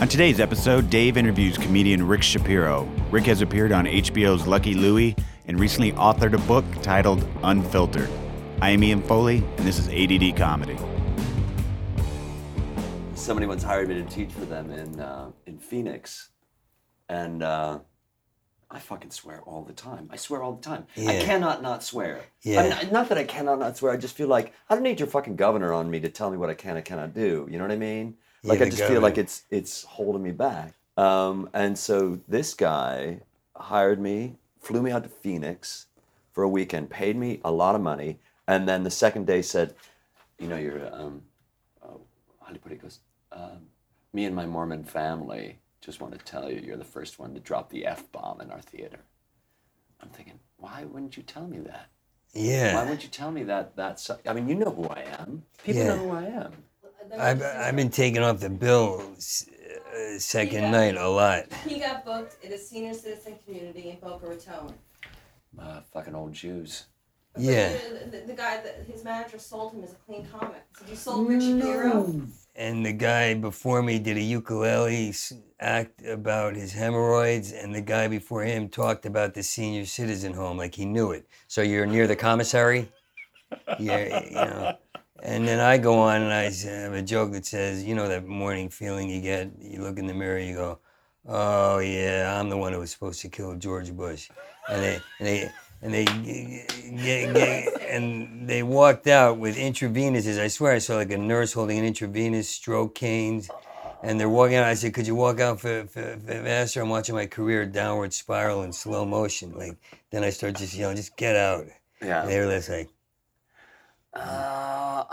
On today's episode, Dave interviews comedian Rick Shapiro. Rick has appeared on HBO's Lucky Louie and recently authored a book titled Unfiltered. I am Ian Foley, and this is ADD Comedy. Somebody once hired me to teach for them in uh, in Phoenix, and uh, I fucking swear all the time. I swear all the time. I cannot not swear. Yeah. I mean, not that I cannot not swear. I just feel like I don't need your fucking governor on me to tell me what I can and cannot do. You know what I mean? Like I just feel like it's it's holding me back. Um, and so this guy hired me, flew me out to Phoenix for a weekend, paid me a lot of money, and then the second day said, "You know, you're um, oh, how do you put it? He goes, um, me and my Mormon family just want to tell you, you're the first one to drop the f bomb in our theater." I'm thinking, why wouldn't you tell me that? Yeah. Why wouldn't you tell me that? That's I mean, you know who I am. People Yeah. know who I am. I've, I've been taking off the bill uh, second Yeah. night a lot. He got booked at a senior citizen community in Boca Raton. Uh, fucking old Jews. But Yeah. The, the, the guy that his manager sold him as a clean comic. So you sold Rick Shapiro. And the guy before me did a ukulele act about his hemorrhoids, and the guy before him talked about the senior citizen home like he knew it. So you're near the commissary? Yeah, you know. And then I go on and I have a joke that says, you know, that morning feeling you get, you look in the mirror, you go, oh yeah, I'm the one who was supposed to kill George Bush. And they, and they, and they, g- g- g- and they walked out with intravenous's. I swear I saw like a nurse holding an intravenous, stroke canes. And they're walking out. I said, "Could you walk out for, for, for faster?" I'm watching my career downward spiral in slow motion. Like then I start just yelling, "Just get out!" Yeah. And they were just like, Uh,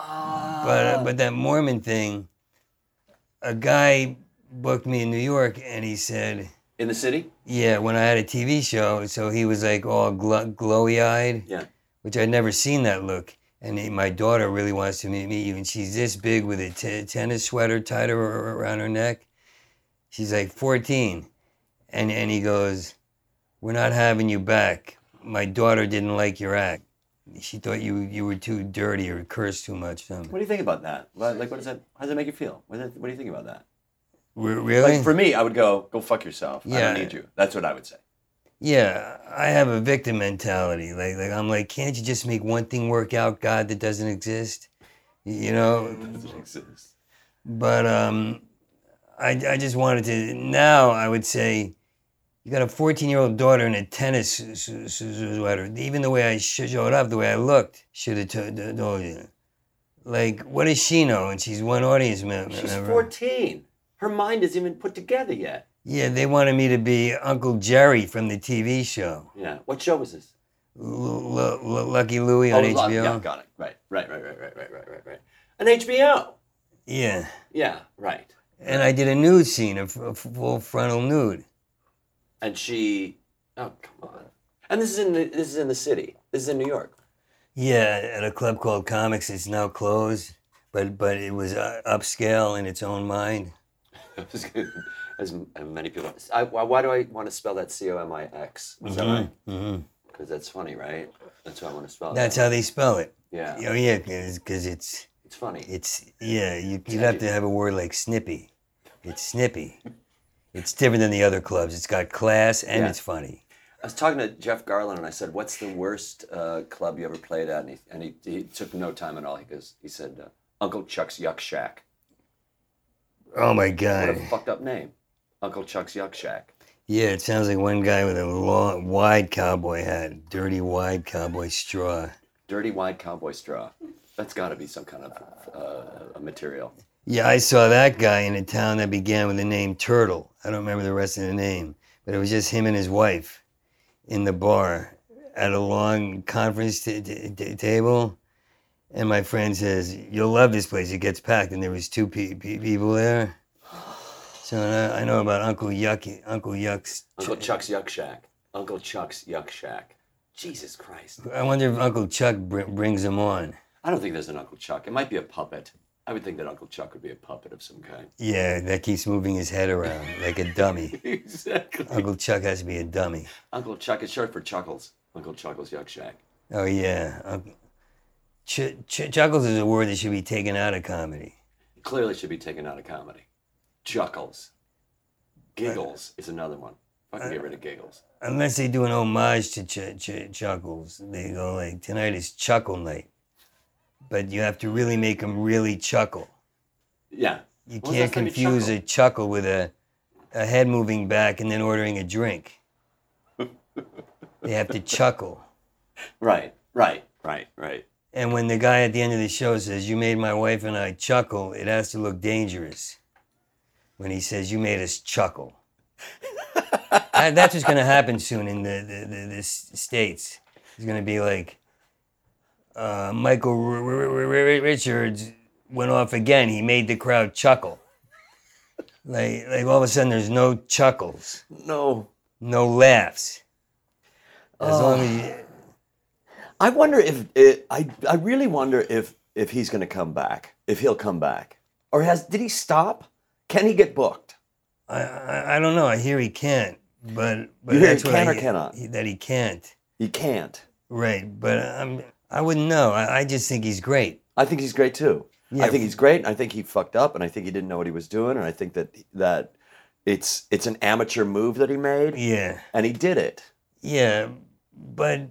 But uh, but that Mormon thing, a guy booked me in New York, and he said, in the city? "Yeah, when I had a TV show, so he was like all gl- glowy eyed, Yeah. which I'd never seen that look." And he, my daughter really wants to meet meet you, and she's this big with a t- tennis sweater tied ar- ar- around her neck. She's like 14, and and he goes, "We're not having you back. My daughter didn't like your act. She thought you you were too dirty or cursed too much." Something. What do you think about that? Like, what does that? How does that make you feel? What, do- what do you think about that? Re- Really? Like for me, I would go, go fuck yourself. I don't need you. That's what I would say. Yeah, I have a victim mentality. Like, like I'm like, can't you just make one thing work out, God, that doesn't exist? You know. It doesn't exist. But um, I I just wanted to. Now I would say, you got a 14 year old daughter in a tennis sweater. Even the way I showed up, the way I looked, should have told you. Like, what does she know? And she's one audience member. She's 14. Her mind isn't even put together yet. Yeah, they wanted me to be Uncle Jerry from the TV show. Yeah. What show was this? L- L- L- Lucky Louie on oh, HBO. Yeah, got it. Right, right, right, right, right, right, right, right, right. An HBO. Yeah. Yeah, right. And I did a nude scene, a, f- a full frontal nude. And she. Oh, come on. And this is in the, this is in the city. This is in New York. Yeah, at a club called Comics. It's now closed, but but it was uh, upscale in its own mind. As many people. I, why, do I want to spell that C O M I X? Is that right? hmm Because that's funny, right? That's why I want to spell it. That's that. how they spell it. Yeah. Oh yeah, because it's It's funny. it's yeah. You you'd have to have a word like snippy. It's snippy. It's different than the other clubs. It's got class and Yeah. it's funny. I was talking to Jeff Garlin and I said, "What's the worst uh, club you ever played at?" And he, and he, he took no time at all. He goes, he said, uh, "Uncle Chuck's Yuck Shack." Oh my god! What a fucked up name, Uncle Chuck's Yuck Shack. Yeah, it sounds like one guy with a long, wide cowboy hat, dirty wide cowboy straw. Dirty wide cowboy straw. That's got to be some kind of uh, a material. Yeah, I saw that guy in a town that began with the name Turtle. I don't remember the rest of the name, but it was just him and his wife in the bar at a long conference t- t- t- table. And my friend says, "You'll love this place. It gets packed." And there was two pe- pe- people there. So I, I know about Uncle Yucky, Uncle Yuck's. Uncle Chuck's Yuck Shack. Uncle Chuck's Yuck Shack. Jesus Christ. I wonder if Uncle Chuck br- brings him on. I don't think there's an Uncle Chuck. It might be a puppet. I would think that Uncle Chuck would be a puppet of some kind. Yeah, that keeps moving his head around like a dummy. exactly. Uncle Chuck has to be a dummy. Uncle Chuck is short for Chuckles. Uncle Chuckles Yuck Shack. Oh yeah, Uncle- Ch- ch- chuckles is a word that should be taken out of comedy. clearly should be taken out of comedy. Chuckles. Giggles is another one. Fucking get uh, rid of giggles. Unless they do an homage to ch- ch- Chuckles, they go like, "Tonight is Chuckle Night," but you have to really make them really chuckle. Yeah. You can't last time you confuse a chuckle with a, a head moving back and then ordering a drink. they have to chuckle. Right, right, right, right. And when the guy at the end of the show says, You made my wife and I chuckle, it has to look dangerous. When he says, You made us chuckle. And that's what's going to happen soon in the, the, the, the States. It's going to be like uh, Michael R- R- R- Richards went off again. He made the crowd chuckle. Like, like all of a sudden, there's no chuckles, No. no laughs. As long as you, I wonder if it, I I really wonder if if he's going to come back. If he'll come back. Or has did he stop? Can he get booked? I, I, I don't know. I hear he can't, but but You hear that's he what can I or cannot? he- that he can't. He can't. Right, but I'm I wouldn't know. I, I just think he's great. I think he's great too. Yeah. I think he's great. And I think he fucked up, and I think he didn't know what he was doing, and I think that that it's it's an amateur move that he made, Yeah, and he did it. yeah, but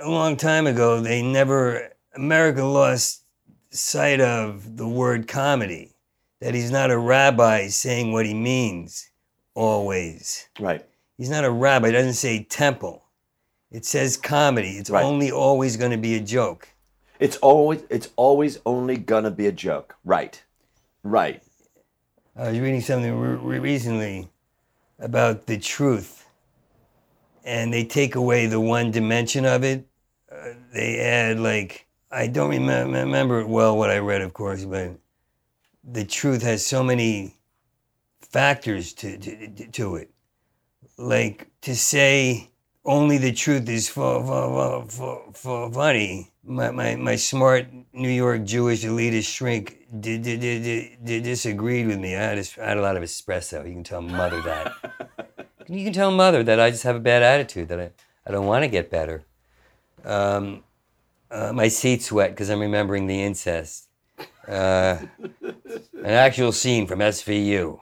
a long time ago they never America lost sight of the word comedy. That he's not a rabbi saying what he means always. Right. He's not a rabbi. It doesn't say temple. It says comedy. It's Right. only always going to be a joke. It's always it's always only gonna be a joke. Right. Right. I was reading something re- re- recently about the truth, and they take away the one dimension of it. Uh, they add like I don't remem- remember it well what I read, of course, but the truth has so many factors to to, to it. Like to say only the truth is for, fu- fu- fu- funny. My, my, my smart New York Jewish elitist shrink did, did, did, did, did disagreed with me. I had, a, I had a lot of espresso. You can tell mother that. you can tell mother that I just have a bad attitude, that I, I don't want to get better. Um, uh, my seat's wet because I'm remembering the incest. Uh, an actual scene from SVU.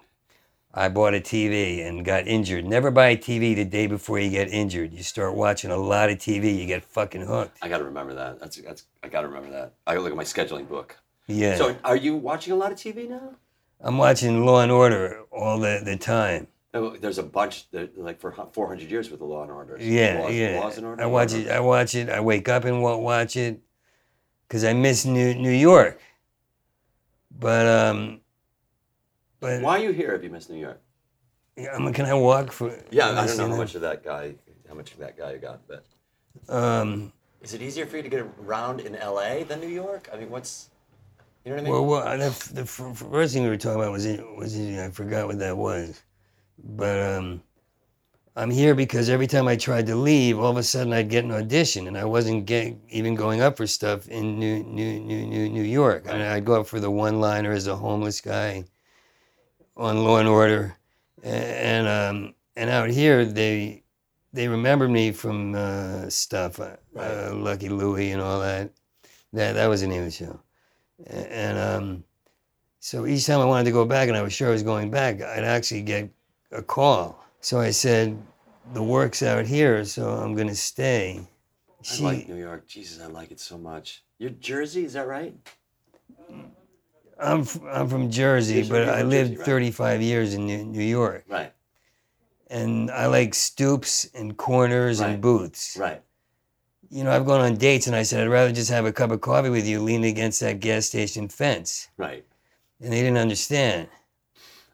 I bought a TV and got injured. Never buy a TV the day before you get injured. You start watching a lot of TV, you get fucking hooked. I gotta remember that. That's that's I gotta remember that. I gotta look at my scheduling book. Yeah. So are you watching a lot of TV now? I'm watching Law and Order all the, the time. Oh, There's a bunch that, like for 400 years with the Law and Order. Yeah, laws, yeah. Laws and Order. I watch it. I watch it. I wake up and wa- watch it because I miss New New York. But um, but Why are you here if you miss New York? Yeah, I mean, can I walk for? Yeah, I don't know how much of that guy, how much of that guy you got, but Um, is it easier for you to get around in L.A. than New York? I mean, what's, you know what I mean? well, well, the, the first thing we were talking about was was I forgot what that was, but um, I'm here because every time I tried to leave, all of a sudden I'd get an audition, and I wasn't get, even going up for stuff in New New New New, New York. I mean, I'd go up for the one liner as a homeless guy on Law and Order, and um, and out here they they remembered me from uh, stuff, uh, uh, Lucky Louie and all that. That that was the name of the show, A- and um, so each time I wanted to go back, and I was sure I was going back, I'd actually get a call. So I said, "The work's out here, so I'm gonna stay." I like New York. Jesus, I like it so much. You're Jersey, is that right? I'm f- I'm from Jersey, Yes, but I lived Jersey, right. 35 years in New, New York, Right, and I like stoops and corners Right. and booths. right. You know, I've gone on dates, and I said I'd rather just have a cup of coffee with you, leaning against that gas station fence, Right. and they didn't understand.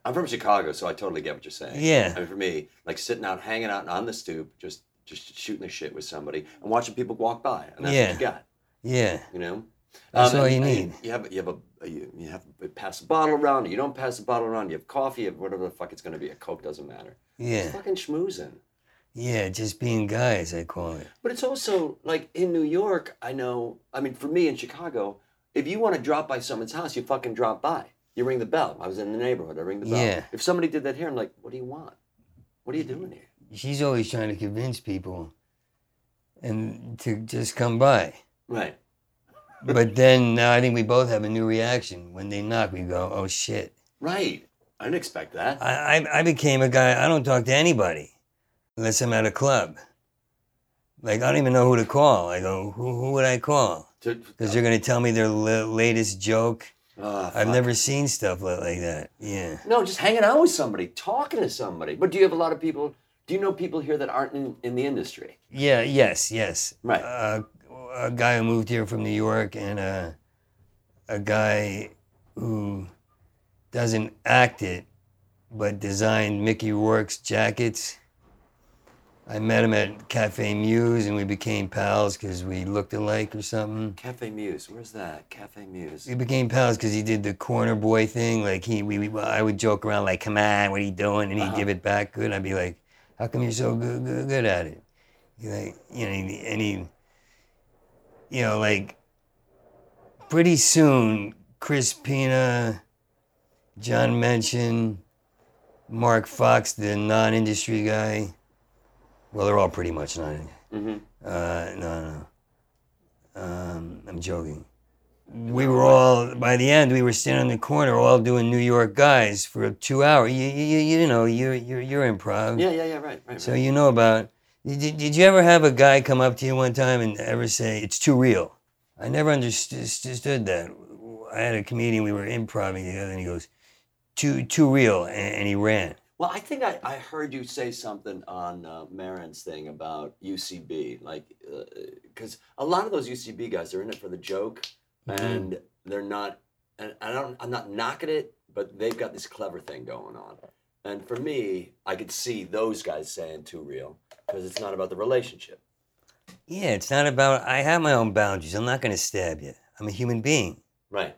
I'm from Chicago, so I totally get what you're saying. Yeah. I mean, for me, like sitting out, hanging out on the stoop, just just shooting the shit with somebody and watching people walk by, and that's Yeah. what you got. Yeah, You know. That's um, all you need. You have you have a Uh, you, you have to pass a bottle around. You don't pass the bottle around. You have coffee, you have whatever the fuck it's going to be. A coke doesn't matter. yeah, It's Fucking schmoozing. yeah. Just being guys, I call it. But it's also like in New York, I know, I mean, for me in Chicago, if you want to drop by someone's house, you fucking drop by. You ring the bell. I was in the neighborhood, I ring the bell. Yeah. If somebody did that here, I'm like, what do you want? What are you doing here? She's always trying to convince people, and to just come by. Right. But then now I think we both have a new reaction. When they knock, we go, oh shit. Right. I didn't expect that. I, I, I became a guy, I don't talk to anybody unless I'm at a club. Like, I don't even know who to call. I go, who, who would I call? Because they're going to tell me their la- latest joke. Ah, I've never seen stuff li- like that. Yeah. No, just hanging out with somebody, talking to somebody. But do you have a lot of people? Do you know people here that aren't in, in the industry? Yeah, yes, yes. Right. Uh, a guy who moved here from New York and a, a guy who doesn't act it, but designed Mickey Rourke's jackets. I met him at Cafe Muse and we became pals because we looked alike or something. Cafe Muse. Where's that? Cafe Muse. We became pals because he did the corner boy thing. Like he, we, we, I would joke around like, "Come on, what are you doing?" And he'd Uh-huh. give it back good. I'd be like, "How come you're so good, good, good at it?" He like, you know, and he, you know, like, pretty soon, Chris Pina, John Mention, Mark Fox, the non-industry guy. Well, they're all pretty much non. Mhm. Uh, no, no. Um, I'm joking. We were all by the end. We were standing in the corner, all doing New York guys for two hours. You, you, you know, you're you're you're improv. Yeah, yeah, yeah. Right, right. So right. you know about. Did, did you ever have a guy come up to you one time and ever say it's too real? I never understood, that. I had a comedian. We were improving together, and he goes, "Too too real," and, and he ran. Well, I think I, I heard you say something on uh, Maron's thing about UCB, like, because a lot of those UCB guys are in it for the joke, and they're not. And I don't. I'm not knocking it, but they've got this clever thing going on. And for me, I could see those guys saying too real because it's not about the relationship. Yeah, it's not about. I have my own boundaries. I'm not going to stab you. I'm a human being, Right.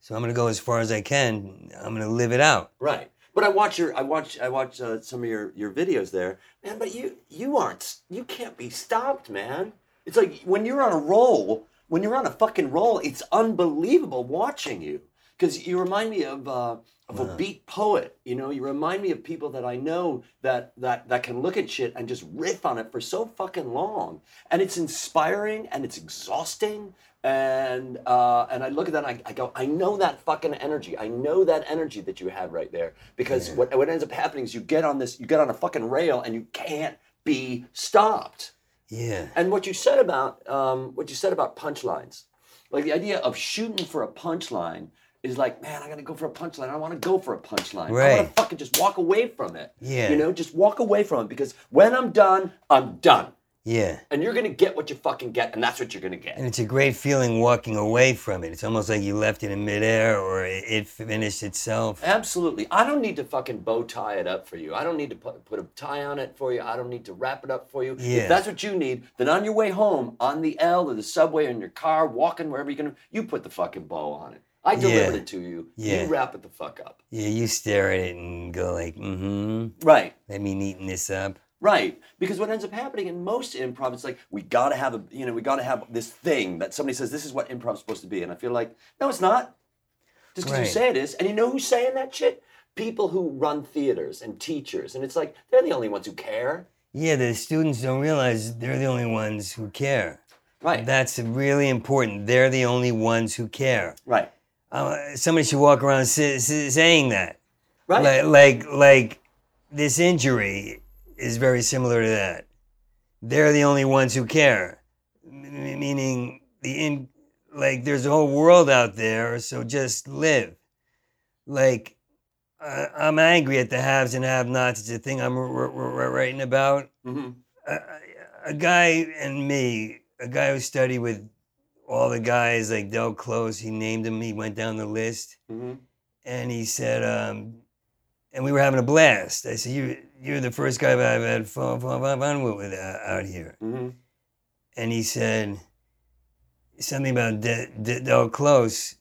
so I'm going to go as far as I can. I'm going to live it out. Right. But I watch your, I watch, I watch uh, some of your your videos there, man. But you, you aren't, you can't be stopped, man. It's like when you're on a roll, when you're on a fucking roll, it's unbelievable watching you because you remind me of uh, of a beat poet. You know, you remind me of people that I know that that that can look at shit and just riff on it for so fucking long, and it's inspiring and it's exhausting. And uh, and I look at that and I, I go, I know that fucking energy. I know that energy that you had right there because what what ends up happening is you get on this, you get on a fucking rail and you can't be stopped. Yeah. And what you said about um, what you said about punchlines, like the idea of shooting for a punchline is like, man, I gotta go for a punchline. I want to go for a punchline. I wanna fucking just walk away from it. Yeah. You know, just walk away from it because when I'm done, I'm done. Yeah. And you're gonna get what you fucking get, and that's what you're gonna get. And it's a great feeling walking away from it. It's almost like you left it in midair or it, it finished itself. Absolutely. I don't need to fucking bow tie it up for you. I don't need to put, put a tie on it for you. I don't need to wrap it up for you. Yeah. If that's what you need, then on your way home, on the L or the subway or in your car, walking wherever you're gonna, you put the fucking bow on it. I delivered Yeah. it to you. Yeah. You wrap it the fuck up. Yeah, you stare at it and go like, mm-hmm, Right. let me neaten this up. Right, because what ends up happening in most improv, it's like we gotta have a, you know, we gotta have this thing that somebody says this is what improv's supposed to be, and I feel like no, it's not. Just because Right. you say it is, and you know who's saying that shit? People who run theaters and teachers, and it's like they're the only ones who care. Yeah, the students don't realize they're the only ones who care. Right. That's really important. They're the only ones who care. right. Uh, somebody should walk around sa- sa- saying that. Right. Like, like, like, this injury is very similar to that. They're the only ones who care. M- meaning, the in, like, there's a whole world out there, so just live. Like, uh, I'm angry at the haves and have-nots. It's a thing I'm r- r- r- writing about. hmm A, a guy and me, a guy who studied with all the guys like Del Close, he named him. He went down the list hmm and he said, um, and we were having a blast. I said, you, you're the first guy I've had fun, fun, fun, fun with, uh, out here. hmm And he said something about De- De- Del Close.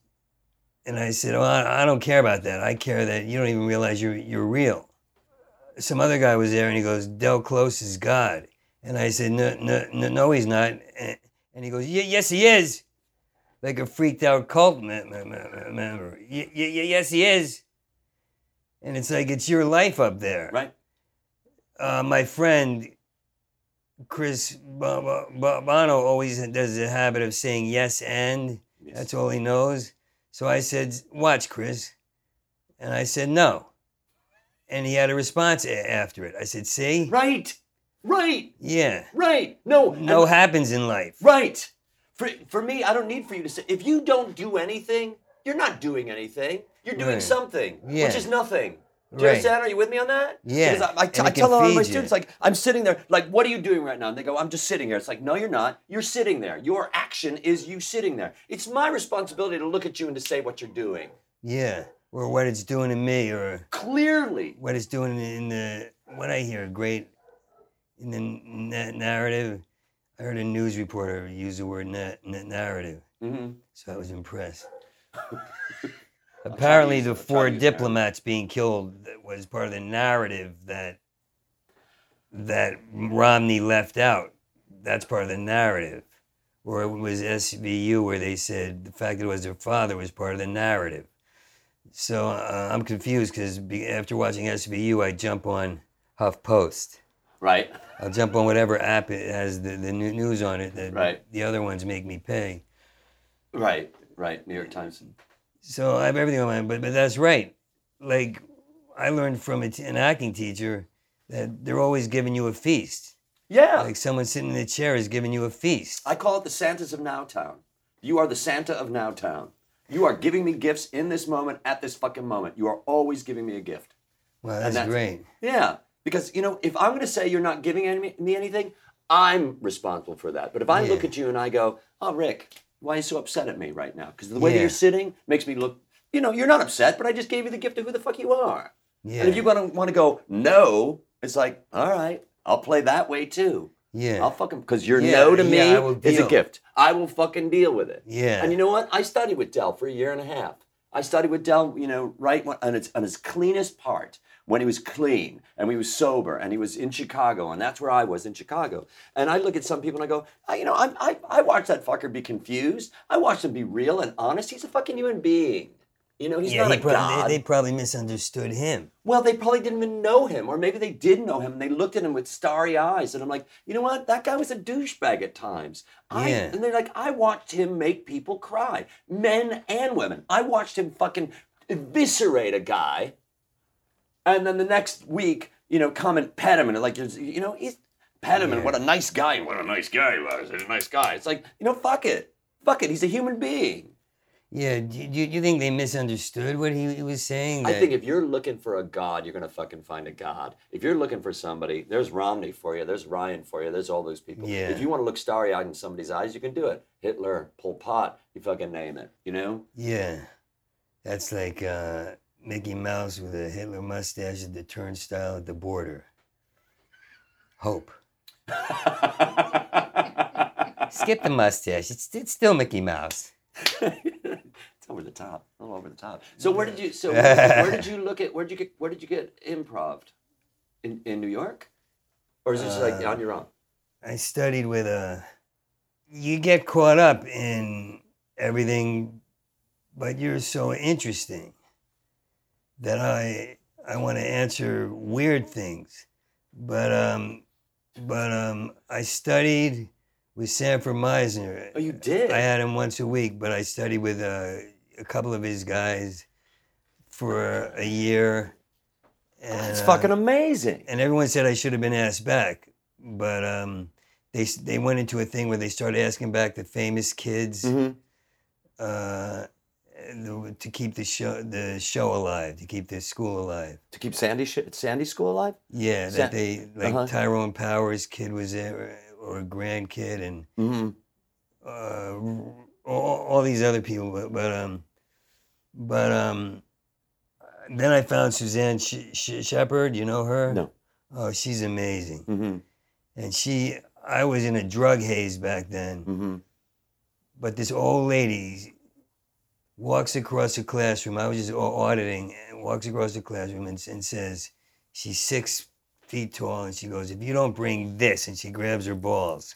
And I said, well, I, I don't care about that. I care that you don't even realize you're, you're real. Some other guy was there and he goes, Del Close is God. And I said, no, no, no, no he's not. And, and he goes, "Ye- yes, he is. Like a freaked out cult me- me- me- member. "Y- y- y- yes, he is. And it's like, it's your life up there. Right. Uh, my friend Chris Bono always does the habit of saying yes and. Yes. That's all he knows. So I said, Watch, Chris. And I said, No. And he had a response a- after it. I said, See? Right. Right. Yeah. Right. No. No happens in life. Right. For for me, I don't need for you to say. If you don't do anything, you're not doing anything. You're doing Right. something, Yeah. which is nothing. Do you Right. understand? Are you with me on that? Yeah. Because I, I, And I it tell can all of my feed you. students, like, I'm sitting there, like, what are you doing right now? And they go, I'm just sitting here. It's like, no, you're not. You're sitting there. Your action is you sitting there. It's my responsibility to look at you and to say what you're doing. Yeah. Or what it's doing to me, or Clearly. what it's doing in the. What I hear a great in the na- narrative. I heard a news reporter use the word na- na- narrative. hmm So I was impressed. Apparently, the four to use narrative. diplomats being killed was part of the narrative that that Romney left out. That's part of the narrative. Or it was SVU where they said the fact that it was their father was part of the narrative. So uh, I'm confused because after watching SVU, I jump on HuffPost. Right. I'll jump on whatever app it has the, the new news on it that Right. the other ones make me pay. Right. Right. New York Times. So I have everything on my, but but that's right. Like I learned from a t- an acting teacher that they're always giving you a feast. Yeah. Like someone sitting in a chair is giving you a feast. I call it the Santas of Nowtown. You are the Santa of Nowtown. You are giving me gifts in this moment, at this fucking moment. You are always giving me a gift. Well, that's, that's- great. Yeah, because you know, if I'm going to say you're not giving any, me anything, I'm responsible for that. But if I look at you and I go, "Oh, Rick, why are you so upset at me right now?" Because the way that you're sitting makes me look. You know, you're not upset, but I just gave you the gift of who the fuck you are. Yeah. And if you want to want to go no, it's like, all right, I'll play that way too. yeah. I'll fucking because your Yeah, no to me yeah, is a gift. I will fucking deal with it. Yeah. And you know what? I studied with Del for a year and a half. I studied with Del, you know, right on its on his cleanest part when he was clean and he was sober and he was in Chicago and that's where I was in Chicago. And I look at some people and I go, I, you know, I, I I watched that fucker be confused. I watched him be real and honest. He's a fucking human being. You know, he's yeah, not he a prob- god. They, they probably misunderstood him. Well, they probably didn't even know him, or maybe they did know him and they looked at him with starry eyes. And I'm like, you know what? That guy was a douchebag at times. I, Yeah. And they're like, I watched him make people cry, men and women. I watched him fucking eviscerate a guy, and then the next week, you know, come and pet him, and like, you know, he's pet him, and what a nice guy, what a nice guy he was, he's a nice guy. It's like, you know, fuck it, fuck it. He's a human being. Yeah. Do you, do you think they misunderstood what he, he was saying? I think if you're looking for a god, you're gonna fucking find a god. If you're looking for somebody, there's Romney for you, there's Ryan for you, there's all those people. Yeah. If you want to look starry-eyed in somebody's eyes, you can do it. Hitler, Pol Pot, you fucking name it. You know? Yeah. That's like uh, Mickey Mouse with a Hitler mustache at the turnstile at the border. Hope. Skip the mustache. It's, it's still Mickey Mouse. it's over the top, all over the top. So where did you? So where, where did you look at? Where did you get? Where did you get improv? In in New York, or is it just like Uh, on your own? I studied with a. You get caught up in everything, but you're so interesting that I I want to answer weird things, but um, but um, I studied with Sanford Meisner. Oh, you did. I had him once a week, but I studied with uh, a couple of his guys for a year. And, That's uh, fucking amazing. and everyone said I should have been asked back, but um, they they went into a thing where they started asking back the famous kids Mhm. uh, to keep the show the show alive, to keep the school alive. To keep Sandy Sandy School alive. Yeah, Sa- that they like uh-huh. Tyrone Powers' kid was there, or a grandkid, and Mm-hmm. uh, all, all these other people, but, but um, but um, then I found Suzanne Sh- Sh- Shepherd. You know her? No. Oh, she's amazing. Mm-hmm. And she, I was in a drug haze back then, Mm-hmm. but this old lady walks across the classroom. I was just auditing, and walks across the classroom and, and says, she's six feet tall, and she goes, if you don't bring this, and she grabs her balls.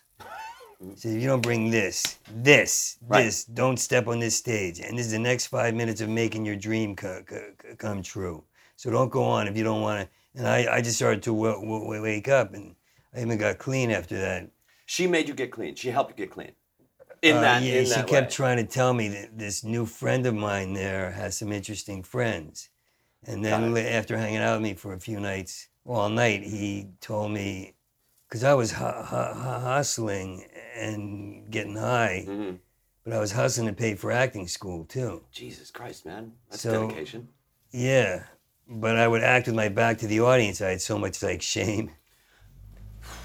She says, if you don't bring this, this, Right. this, don't step on this stage. And this is the next five minutes of making your dream co- co- co- come true. So don't go on if you don't want to. And I, I just started to w- w- wake up, and I even got clean after that. She made you get clean. She helped you get clean. In Uh, that, yeah, in she that kept way. trying to tell me that this new friend of mine there has some interesting friends. And then after hanging out with me for a few nights, all night, he told me, because I was hu- hu- hustling and getting high, Mhm. but I was hustling to pay for acting school too. Jesus Christ, man, that's So- dedication. Yeah, but I would act with my back to the audience. I had so much like shame.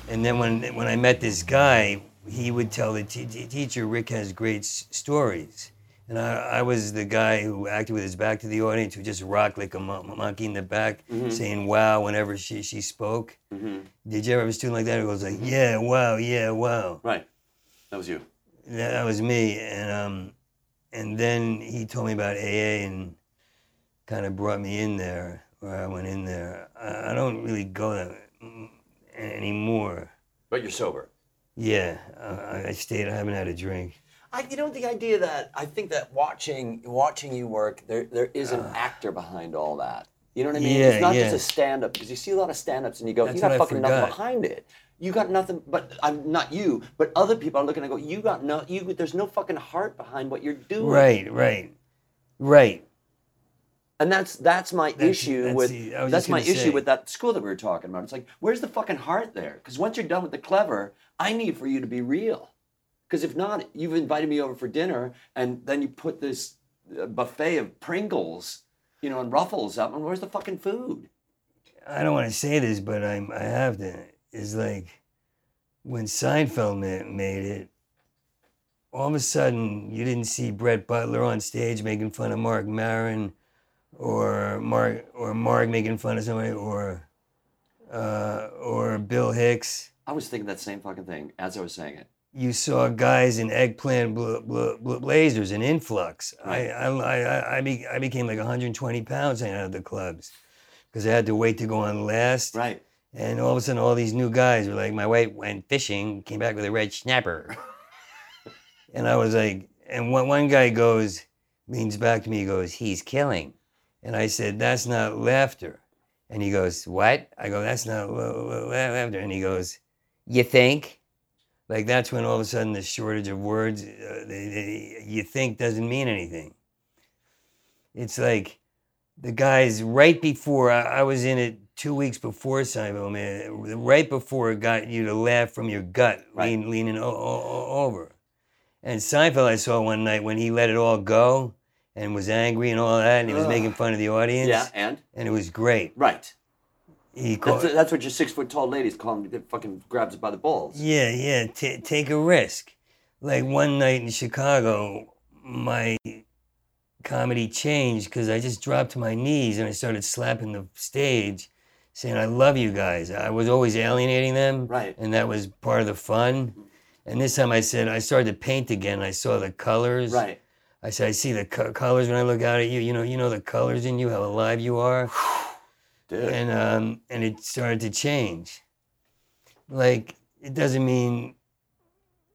And then when when I met this guy, he would tell the t- t- teacher, Rick has great s- stories. And I, I was the guy who acted with his back to the audience, who just rocked like a mon- monkey in the back, saying "wow" whenever she, she spoke. Mhm. Did you ever have a student like that who goes like, "Yeah, wow, yeah, wow"? Right, that was you. That, that was me, and um, and then he told me about AA and kind of brought me in there, or I went in there. I, I don't really go there mm, anymore. But you're sober. Yeah, I, I stayed. I haven't had a drink. I, you know, the idea that I think that watching watching you work, there there is an actor behind all that. You know what I mean? Uh. Yeah, it's not yeah. just a stand up because you see a lot of stand ups and you go, That's you got fucking nothing behind it. You got nothing, but I'm not you, but other people are looking and go, you got no, you. There's no fucking heart behind what you're doing. Right, right, right. And that's that's my That's- issue that's with the- that's my gonna issue with that school that we were talking about. It's like, where's the fucking heart there? Because once you're done with the clever, I need for you to be real. Because if not, you've invited me over for dinner, and then you put this uh, buffet of Pringles, you know, and Ruffles up, and where's the fucking food? I don't want to say this, but I'm. I have to. It's like when Seinfeld ma- made it. All of a sudden, you didn't see Brett Butler on stage making fun of Marc Maron, or Marc or Marc making fun of somebody, or uh, or Bill Hicks. I was thinking that same fucking thing as I was saying it. You saw guys in eggplant bl- bl- bl- blazers and influx. I I, I, I, I, be, I became like 120 pounds hanging out at the clubs because I had to wait to go on last. Right. And all of a sudden, all these new guys were like, my wife went fishing, came back with a red snapper. and I was like, and one, one guy goes, leans back to me, he goes, he's killing. And I said, that's not laughter. And he goes, what? I go, that's not la- la- la- laughter. And he goes, you think? Like that's when all of a sudden the shortage of words, uh, they, they, you think doesn't mean anything. It's like the guys right before I, I was in it two weeks before Seinfeld, man. Right before it got you to laugh from your gut, Right. lean, leaning o- o- over. And Seinfeld, I saw one night when he let it all go and was angry and all that, and he was Ugh. making fun of the audience. Yeah, and And it was great. right. He called, That's, that's what your six foot tall ladies call him. That fucking grabs it by the balls. Yeah, yeah. T- take a risk. Like one night in Chicago, my comedy changed because I just dropped to my knees and I started slapping the stage, saying, "I love you guys." I was always alienating them, Right. And that was part of the fun. And this time I said, I started to paint again. I saw the colors. Right. I said, I see the co- colors when I look out at you. You know, you know the colors in you, how alive you are Dude. and um, and it started to change. Like it doesn't mean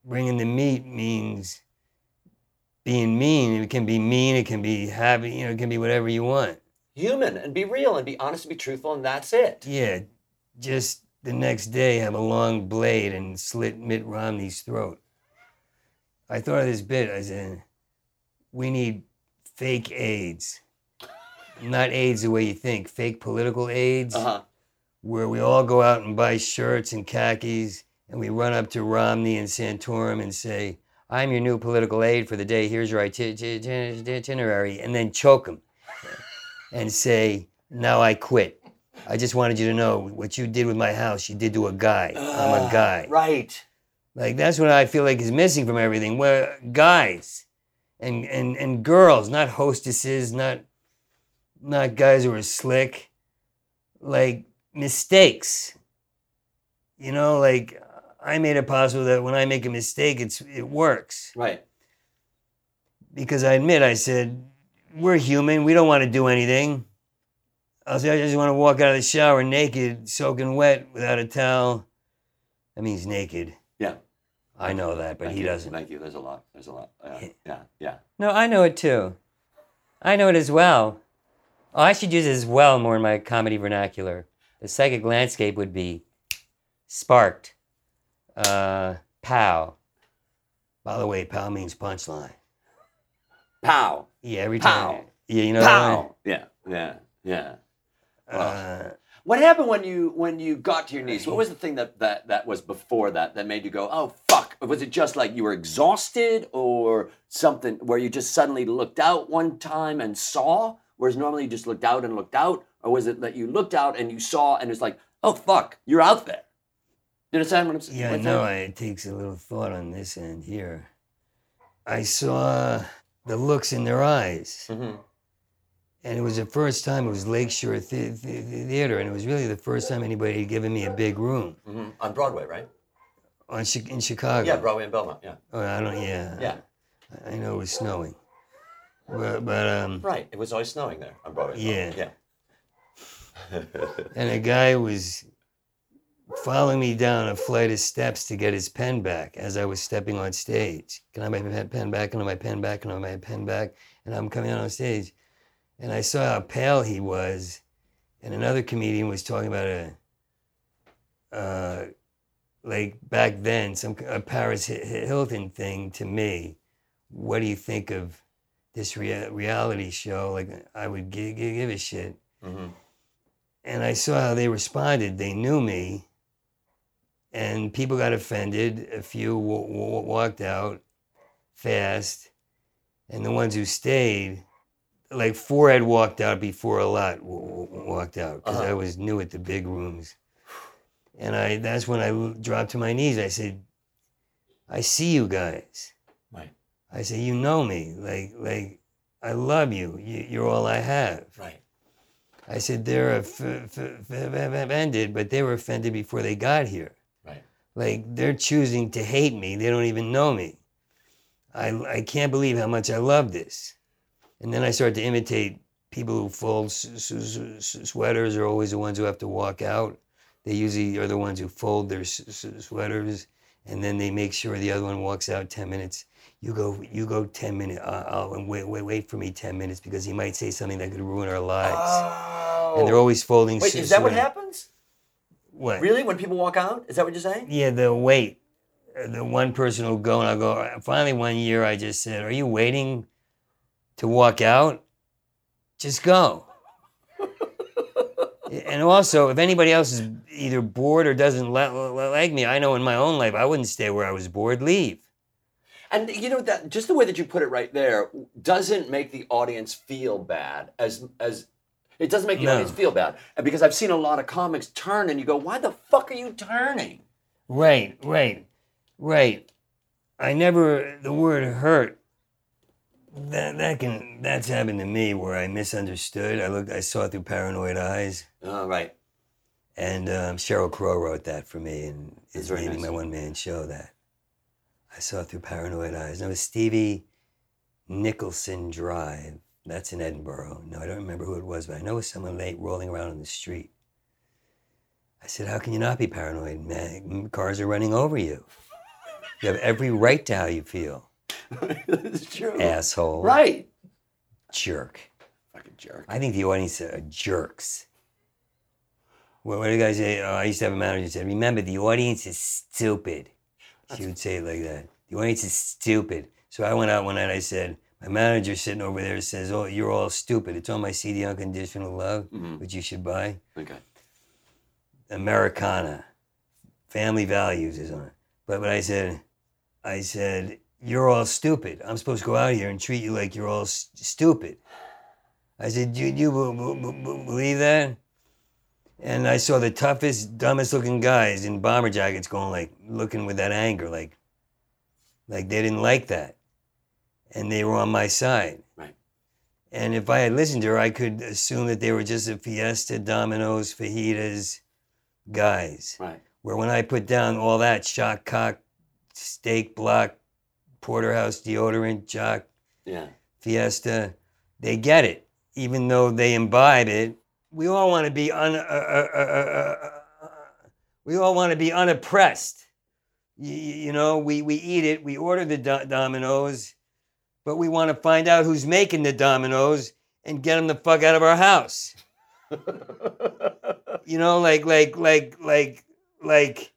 bringing the meat means being mean. It can be mean. It can be happy. You know, it can be whatever you want. Human and be real and be honest and be truthful and that's it. Yeah, just the next day have a long blade and slit Mitt Romney's throat. I thought of this bit. I said, we need fake AIDS. Not AIDS the way you think, fake political AIDS. Uh huh. where we all go out and buy shirts and khakis and we run up to Romney and Santorum and say, I'm your new political aide for the day. Here's your iti- iti- iti- itinerary. And then choke him and say, Now I quit. I just wanted you to know what you did with my house, you did to a guy. I'm a guy. Right. Like that's what I feel like is missing from everything. Where guys and and and girls, not hostesses, not not guys who are slick, like mistakes. You know, like I made it possible that when I make a mistake, it's it works Right. because I admit I said we're human. We don't want to do anything. I'll say I just want to walk out of the shower naked, soaking wet, without a towel. That means naked. Yeah. I know that, but Thank he you. doesn't. Thank you. There's a lot. There's a lot. Uh, yeah. Yeah. No, I know it too. I know it as well. Oh, I should use as well more in my comedy vernacular. The psychic landscape would be sparked. Uh, pow. By the way, pow means punchline. Pow. Yeah, every Pow. time. Yeah, you know. that? Pow. Yeah. Yeah. Yeah. Uh, What happened when you when you got to your knees? What was the thing that that that was before that that made you go, "Oh fuck"? Was it just like you were exhausted or something where you just suddenly looked out one time and saw whereas normally you just looked out and looked out or was it that you looked out and you saw and it's like, "Oh fuck, you're out there." You understand what I'm saying? Yeah, what no, it takes a little thought on this end here. I saw the looks in their eyes. Mhm. And it was the first time it was Lakeshore the- the- the Theater, and it was really the first time anybody had given me a big room Mhm. On Broadway, right? on Chi- in Chicago. Yeah, Broadway and Belmont. Yeah. Oh, I don't. Yeah. Yeah. I I know it was snowing, but but um, Right. It was always snowing there on Broadway. and Yeah. Belmont. and a guy was following me down a flight of steps to get his pen back as I was stepping on stage. Can I have my pen- back? Can I have my pen back? Can I have my pen back? And I'm coming out on stage, and I saw how pale he was, and another comedian was talking about a, uh, like back then, some a Paris Hi- Hi- Hilton thing to me. What do you think of this rea- reality show? Like I would give, give a shit Mhm. and I saw how they responded. They knew me, and people got offended. A few w- w- walked out fast, and the ones who stayed, like four had walked out before a lot w- w- walked out because I Uh-huh. was new at the big rooms. And I that's when I dropped to my knees. I said, "I see you guys." I said, "You know me, like like I love you. you you're all I have." Right. I said they're f- f- f- offended, but they were offended before they got here. Right. Like they're choosing to hate me. They don't even know me. I I can't believe how much I love this. And then I start to imitate people who fold s- s- s- sweaters are always the ones who have to walk out. They usually are the ones who fold their s- s- sweaters, and then they make sure the other one walks out ten minutes. You go, you go ten minutes. Uh, I'll and wait, wait, wait for me ten minutes because he might say something that could ruin our lives. Oh. And they're always folding. Wait, is that what happens? What? Really? When people walk out? Is that what you're saying? Yeah, they'll wait. Uh, The one person will go and I'll go. Finally, one year I just said, Are you waiting to walk out? Just go. and also, if anybody else is either bored or doesn't li- li- like me, I know in my own life I wouldn't stay where I was bored. Leave. And you know that just the way that you put it right there doesn't make the audience feel bad as as it doesn't make the No. audience feel bad. And because I've seen a lot of comics turn and you go, "Why the fuck are you turning?" Right, right, right. I never the word hurt. That that can that's happened to me where I misunderstood. I looked, I saw through paranoid eyes. Oh, right. And um, Sheryl Crow wrote that for me, and is maybe nice. my one man show that. I saw it through paranoid eyes. And it was Stevie Nicholson Drive. That's in Edinburgh. No, I don't remember who it was, but I know it was someone late rolling around in the street. I said, How can you not be paranoid, man? Cars are running over you. You have every right to how you feel, it's true. asshole. Right. Jerk. Fucking jerk. I think the audience are jerks. What, what do you guys say? Oh, I used to have a manager who said, Remember, the audience is stupid. She would say it like that. The audience is stupid. So I went out one night, I said, My manager sitting over there says, Oh, you're all stupid. It's on my CD, Unconditional Love, Mhm. which you should buy. Okay. Americana. Family Values is on it. But, but I said, I said, you're all stupid. I'm supposed to go out here and treat you like you're all s- stupid. I said, do you b- b- b- b- believe that? And I saw the toughest, dumbest looking guys in bomber jackets going like, looking with that anger, like, like they didn't like that. And they were on my side. Right. And if I had listened to her, I could assume that they were just a Fiesta, dominoes, Fajitas guys. Right. Where when I put down all that shock cock, steak block, porterhouse deodorant, jock, Yeah. fiesta, they get it. Even though they imbibe it, we all want to be un, uh, uh, uh, uh, uh, we all want to be unoppressed. You, you know, we, we eat it, we order the do- Dominoes, but we want to find out who's making the Dominoes and get them the fuck out of our house. You know, like like like like like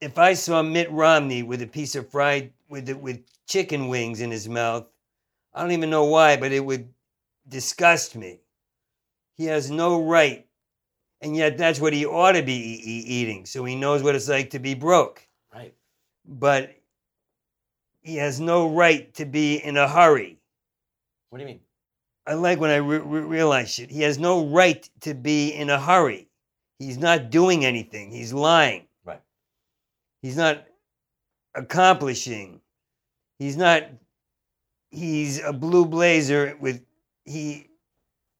if I saw Mitt Romney with a piece of fried with the, with chicken wings in his mouth, I don't even know why, but it would disgust me. He has no right, and yet that's what he ought to be eating, so he knows what it's like to be broke. Right. But he has no right to be in a hurry. What do you mean? I like when I re- re- realize shit. He has no right to be in a hurry. He's not doing anything. He's lying. Right. He's not accomplishing. He's not. He's a blue blazer with he.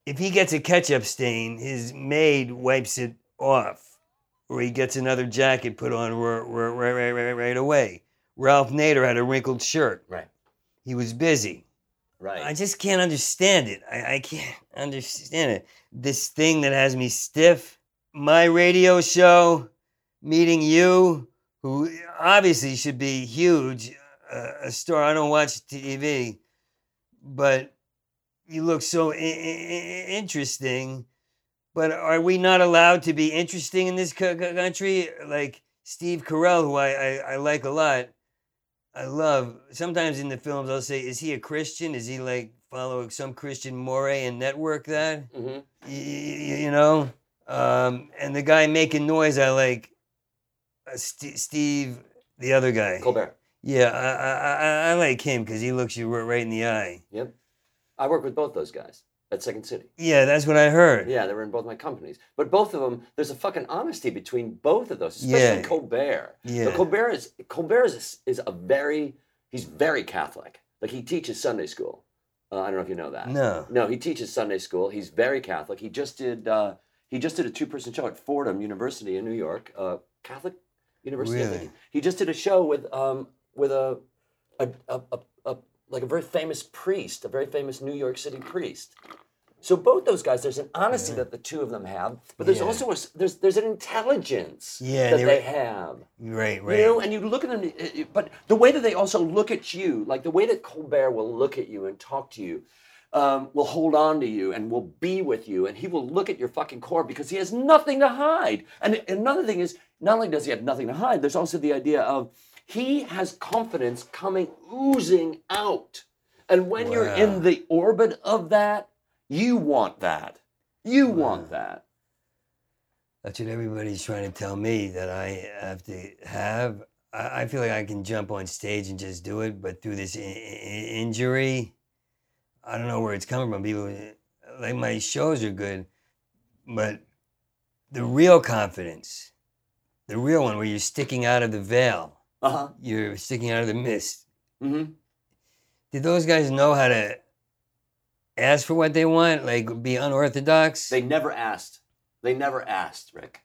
If he gets a ketchup stain, his maid wipes it off, or he gets another jacket put on right, right, right, right, right away. Ralph Nader had a wrinkled shirt. Right. He was busy. Right. I just can't understand it. I, I can't understand it. This thing that has me stiff. My radio show, meeting you, who obviously should be huge, uh, a star. I don't watch TV, but you look so I- I- interesting. But are we not allowed to be interesting in this co- co- country? Like Steve Carell, who I, I, I like a lot. I love. Sometimes in the films, I'll say, "Is he a Christian? Is he like follow some Christian moray and network that?" hmm Y- y- y- you know. Um, and the guy making noise, I like. Uh, St- Steve, the other guy. Colbert. Yeah, I I, I, I like him because he looks you right in the eye. Yep. I work with both those guys at Second City. Yeah, that's what I heard. Yeah, they were in both my companies. But both of them, there's a fucking honesty between both of those, especially Yeah. Colbert. Yeah. So Colbert is Colbert is, is a very he's very Catholic. Like he teaches Sunday school. Uh, I don't know if you know that. No. No, he teaches Sunday school. He's very Catholic. He just did uh, he just did a two person show at Fordham University in New York, uh, Catholic University. Really? He just did a show with um, with a, a, a, a, a like a very famous priest, a very famous New York City priest. So both those guys, there's an honesty that the two of them have, but there's Yeah. also a, there's there's an intelligence Yeah, that they they have. Right, right. You know, and you look at them, it- it- but the way that they also look at you, like the way that Colbert will look at you and talk to you, um, will hold on to you and will be with you, and he will look at your fucking core because he has nothing to hide. And another thing is, not only does he have nothing to hide, there's also the idea of he has confidence coming oozing out. And when you're in the orbit of that, you want that. You want that. That's what everybody's trying to tell me that I have to have. I, feel like I can jump on stage and just do it, but through this I- I- injury, I don't know where it's coming from. People like my shows are good, but the real confidence, the real one where you're sticking out of the veil, Uh huh. you're sticking out of the mist. Mm-hmm. Did those guys know how to ask for what they want, like be unorthodox? They never asked. They never asked, Rick.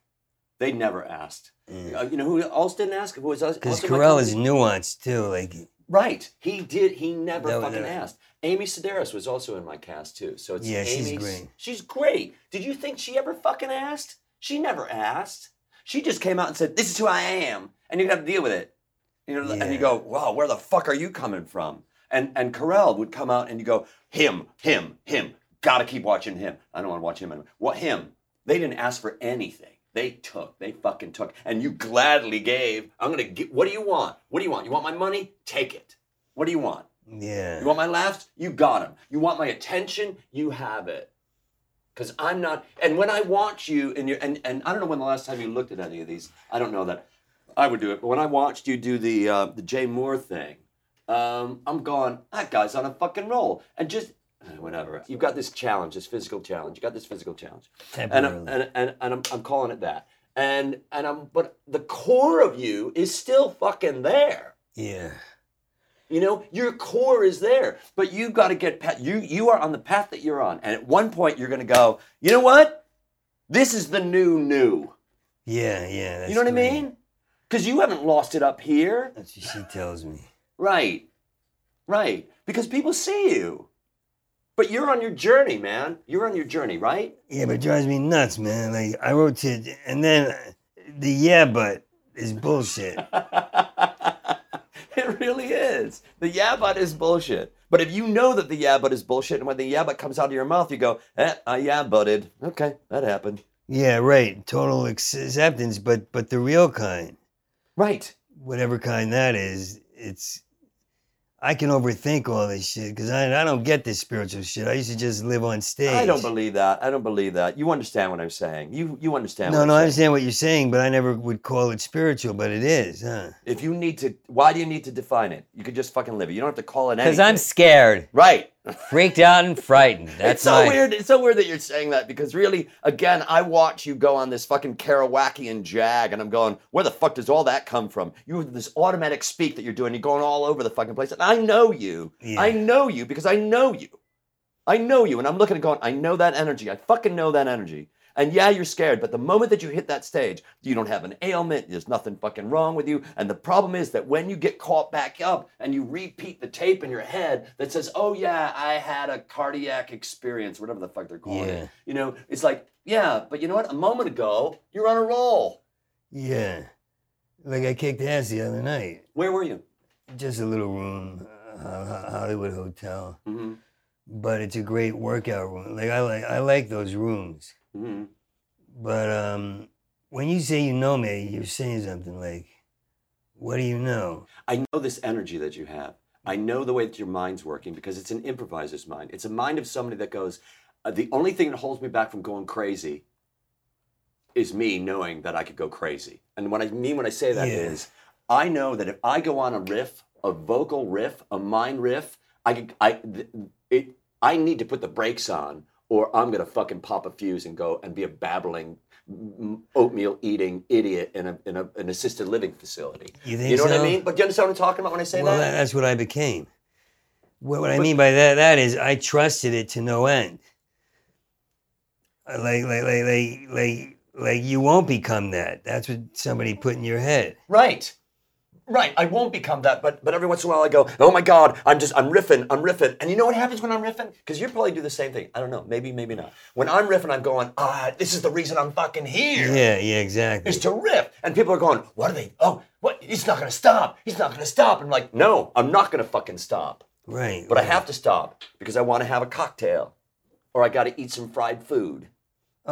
They never asked. Mm. Uh, you know who else didn't ask? Who was us? Because Carell is nuanced too. Like right. He did. He never No, fucking no. asked. Amy Sedaris was also in my cast too. So it's Yeah, she's great. She's great. Did you think she ever fucking asked? She never asked. She just came out and said, "This is who I am," and you have to deal with it. You know, and you go, "Wow, where the fuck are you coming from?" And and Carell would come out and you go, "Him, him, him. Got to keep watching him. I don't want to watch him anymore. What him? They didn't ask for anything. They took. They fucking took. And you gladly gave. I'm gonna get. What do you want? What do you want? You want my money? Take it. What do you want? yeah. You want my laughs? You got them. You want my attention? You have it. Because I'm not. And when I watch you, and you and and I don't know when the last time you looked at any of these. I don't know that. I would do it. But when I watched you do the uh, the Jay Mohr thing, um, I'm going. That guy's on a fucking roll. And just eh, whatever. You've got this challenge, this physical challenge. You got this physical challenge. And I'm, and, and, and I'm, I'm calling it that. And and I'm. But the core of you is still fucking there. Yeah. You know, your core is there, but you've got to get you. You are on the path that you're on, and at one point you're going to go. You know what? This is the new new. Yeah, yeah. You know what great. I mean? Because you haven't lost it up here, That's what she tells me. right? Right. Because people see you, but you're on your journey, man. You're on your journey, right? Yeah, but it drives me nuts, man. Like I wrote to, and then the yeah, but is bullshit. it really is. The yeah but is bullshit. But if you know that the yeah but is bullshit, and when the yeah but comes out of your mouth, you go, eh, I yeah butted. Okay, that happened. yeah, right. Total acceptance, but but the real kind. Right. whatever kind that is, it's I can overthink all this shit because I, I don't get this spiritual shit. I used to just live on stage. I don't believe that. I don't believe that. You understand what I'm saying. You you understand. No, no, I understand what you're saying, but I never would call it spiritual, but it is, huh? If you need to, why do you need to define it? You could just fucking live it. You don't have to call it anything. Because I'm scared, right. Freaked out, and frightened. That's it's so my- weird. It's so weird that you're saying that because really, again, I watch you go on this fucking Kerouacian jag, and I'm going, where the fuck does all that come from? You have this automatic speak that you're doing. You're going all over the fucking place, and I know you. Yeah. I know you because I know you. I know you, and I'm looking and going, I know that energy. I fucking know that energy. And yeah, you're scared, but the moment that you hit that stage, you don't have an ailment, there's nothing fucking wrong with you. And the problem is that when you get caught back up and you repeat the tape in your head that says, oh yeah, I had a cardiac experience, whatever the fuck they're calling Yeah. it. You know, it's like, yeah, but you know what? A moment ago, you're on a roll. Yeah. Like I kicked ass the other night. Where were you? Just a little room, uh, Hollywood Hotel. Mm-hmm. But it's a great workout room. Like I like I like those rooms. Mm-hmm. But um, when you say you know me, you're saying something like, "What do you know?" I know this energy that you have. I know the way that your mind's working because it's an improviser's mind. It's a mind of somebody that goes, uh, the only thing that holds me back from going crazy is me knowing that I could go crazy. And what I mean when I say that is, Yeah. I know that if I go on a riff, a vocal riff, a mind riff, I could, I, it, I need to put the brakes on or I'm going to fucking pop a fuse and go and be a babbling, oatmeal eating idiot in, a, in a, an assisted living facility. You think You know what I mean? But do you understand what I'm talking about when I say well, that? that, that's what I became. What, what I mean by that that is I trusted it to no end. Like like like like like like you won't become that. That's what somebody put in your head. Right. Right. I won't become that, but but every once in a while I go, oh my God, I'm just I'm riffing, I'm riffing. And you know what happens when I'm riffing? Because you probably do the same thing. I don't know, maybe, maybe not. When I'm riffing, I'm going, ah, this is the reason I'm fucking here. Yeah, yeah, exactly. Is to riff. And people are going, what are they? Oh, what? He's not gonna stop. He's not gonna stop. I'm like, no, I'm not gonna fucking stop. Right. But I have to stop because I want to have a cocktail. Or I gotta eat some fried food.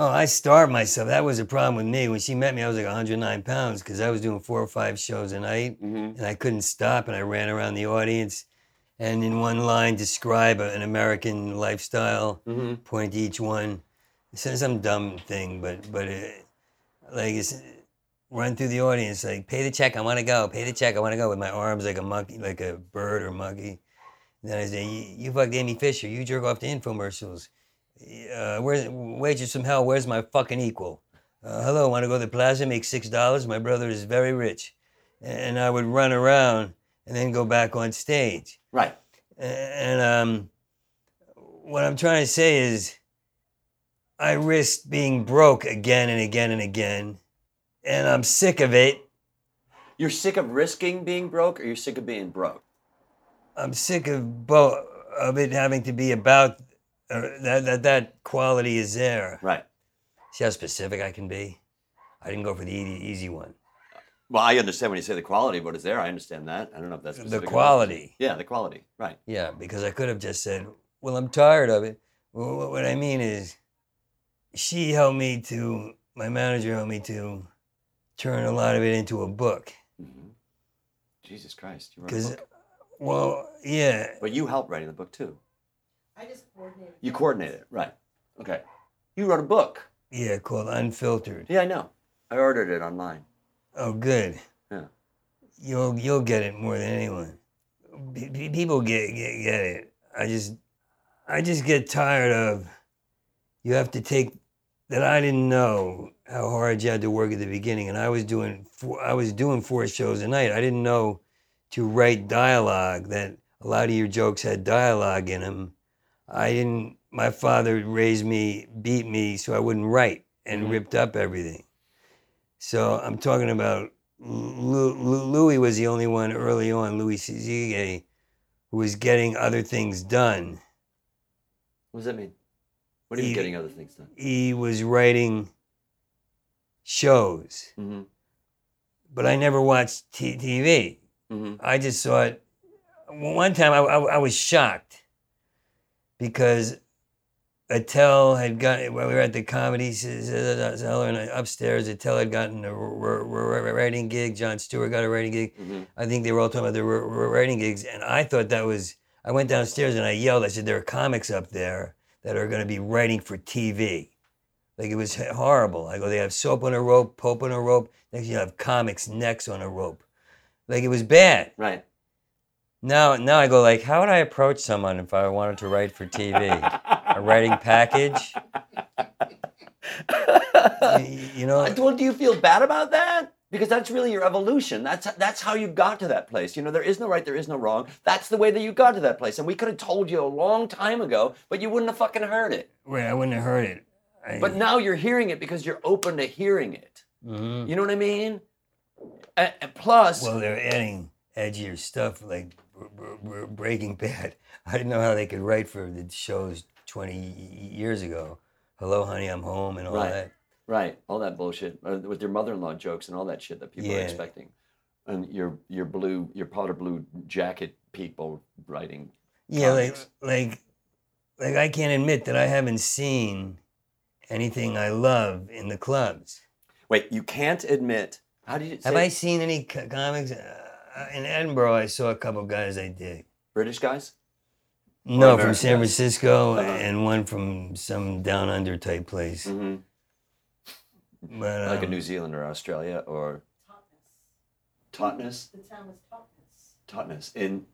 Oh, I starved myself. That was a problem with me. When she met me, I was like 109 pounds because I was doing four or five shows a night Mm-hmm. and I couldn't stop. And I ran around the audience and in one line describe an American lifestyle, Mm-hmm. point to each one. Some, some dumb thing, but but uh like it's run through the audience like pay the check, I want to go. Pay the check, I want to go with my arms like a monkey, like a bird or monkey. then I say, you, you fucked Amy Fisher. You jerk off to infomercials. Uh, where's wages from hell? Where's my fucking equal? Uh, hello, want to go to the plaza? Make six dollars. My brother is very rich, and I would run around and then go back on stage. Right. And um, what I'm trying to say is, I risked being broke again and again and again, and I'm sick of it. You're sick of risking being broke or you're sick of being broke? I'm sick of both of it having to be about that that that quality is there. Right. See how specific I can be. I didn't go for the easy, easy one. Well, I understand when you say the quality, but it's there. I understand that. I don't know if that's The quality. Yeah, the quality. Right. Yeah, because I could have just said, "Well, I'm tired of it." Well, what- I mean is, she helped me to. My manager helped me to turn a lot of it into a book. hmm Jesus Christ, you wrote a book. well, yeah, But you helped writing the book too. I just coordinated. You coordinated it, right? Okay. You wrote a book. yeah, called Unfiltered. Yeah, I know. I ordered it online. Oh, good. Yeah. You'll you'll get it more than anyone. Pe- pe- People get, get get it. I just I just get tired of. You have to take that. I didn't know how hard you had to work at the beginning, and I was doing four, I was doing four shows a night. I didn't know to write dialogue. That a lot of your jokes had dialogue in them. I didn't. My father raised me, beat me, so I wouldn't write, and Mhm. ripped up everything. So I'm talking about Lou, Lou, Louis was the only one early on, Louis C.K., who was getting other things done. What does that mean? What are you He- getting other things done? He was writing shows, Mm-hmm. but I never watched t- TV. Mm-hmm. I just saw it. One time I, I, I was shocked because Attell had gotten, when we were at the comedy cellar and upstairs. Attell had gotten a writing gig. Jon Stewart got a writing gig. Mhm. I think they were all talking about their writing gigs, and I thought that was. I went downstairs and I yelled. I said, "There are comics up there that are going to be writing for TV." Like it was horrible. I go, they have soap on a rope, Pope on a rope. Next, you have comics necks on a rope. Like it was bad. Right. Now, now I go like, how would I approach someone if I wanted to write for TV? a writing package? Y- you know, Uh, Well, do you feel bad about that? Because that's really your evolution. That's that's how you got to that place. You know, there is no right, there is no wrong. That's the way that you got to that place. And we could have told you a long time ago, but you wouldn't have fucking heard it. wait, I wouldn't have heard it. I, But now you're hearing it because you're open to hearing it. Mhm. You know what I mean? And, and plus, well, they're adding edgier stuff like Breaking Bad. I didn't know how they could write for the shows 20 years ago. Hello, honey, I'm home, and all Right. that. right, all that bullshit uh, with your mother-in-law jokes and all that shit that people are expecting, and your your blue, your powder blue jacket people writing. Yeah, like comics. like like I can't admit that I haven't seen anything I love in the clubs. Wait, you can't admit. How do you say Have I seen any co- comics in Edinburgh? I saw a couple guys I dig. British guys? No, from American San guys? Francisco Uh-huh. and one from some down under type place. hmm But like a um, New Zealand or Australia or Totnes, The town was Totnes Totnes in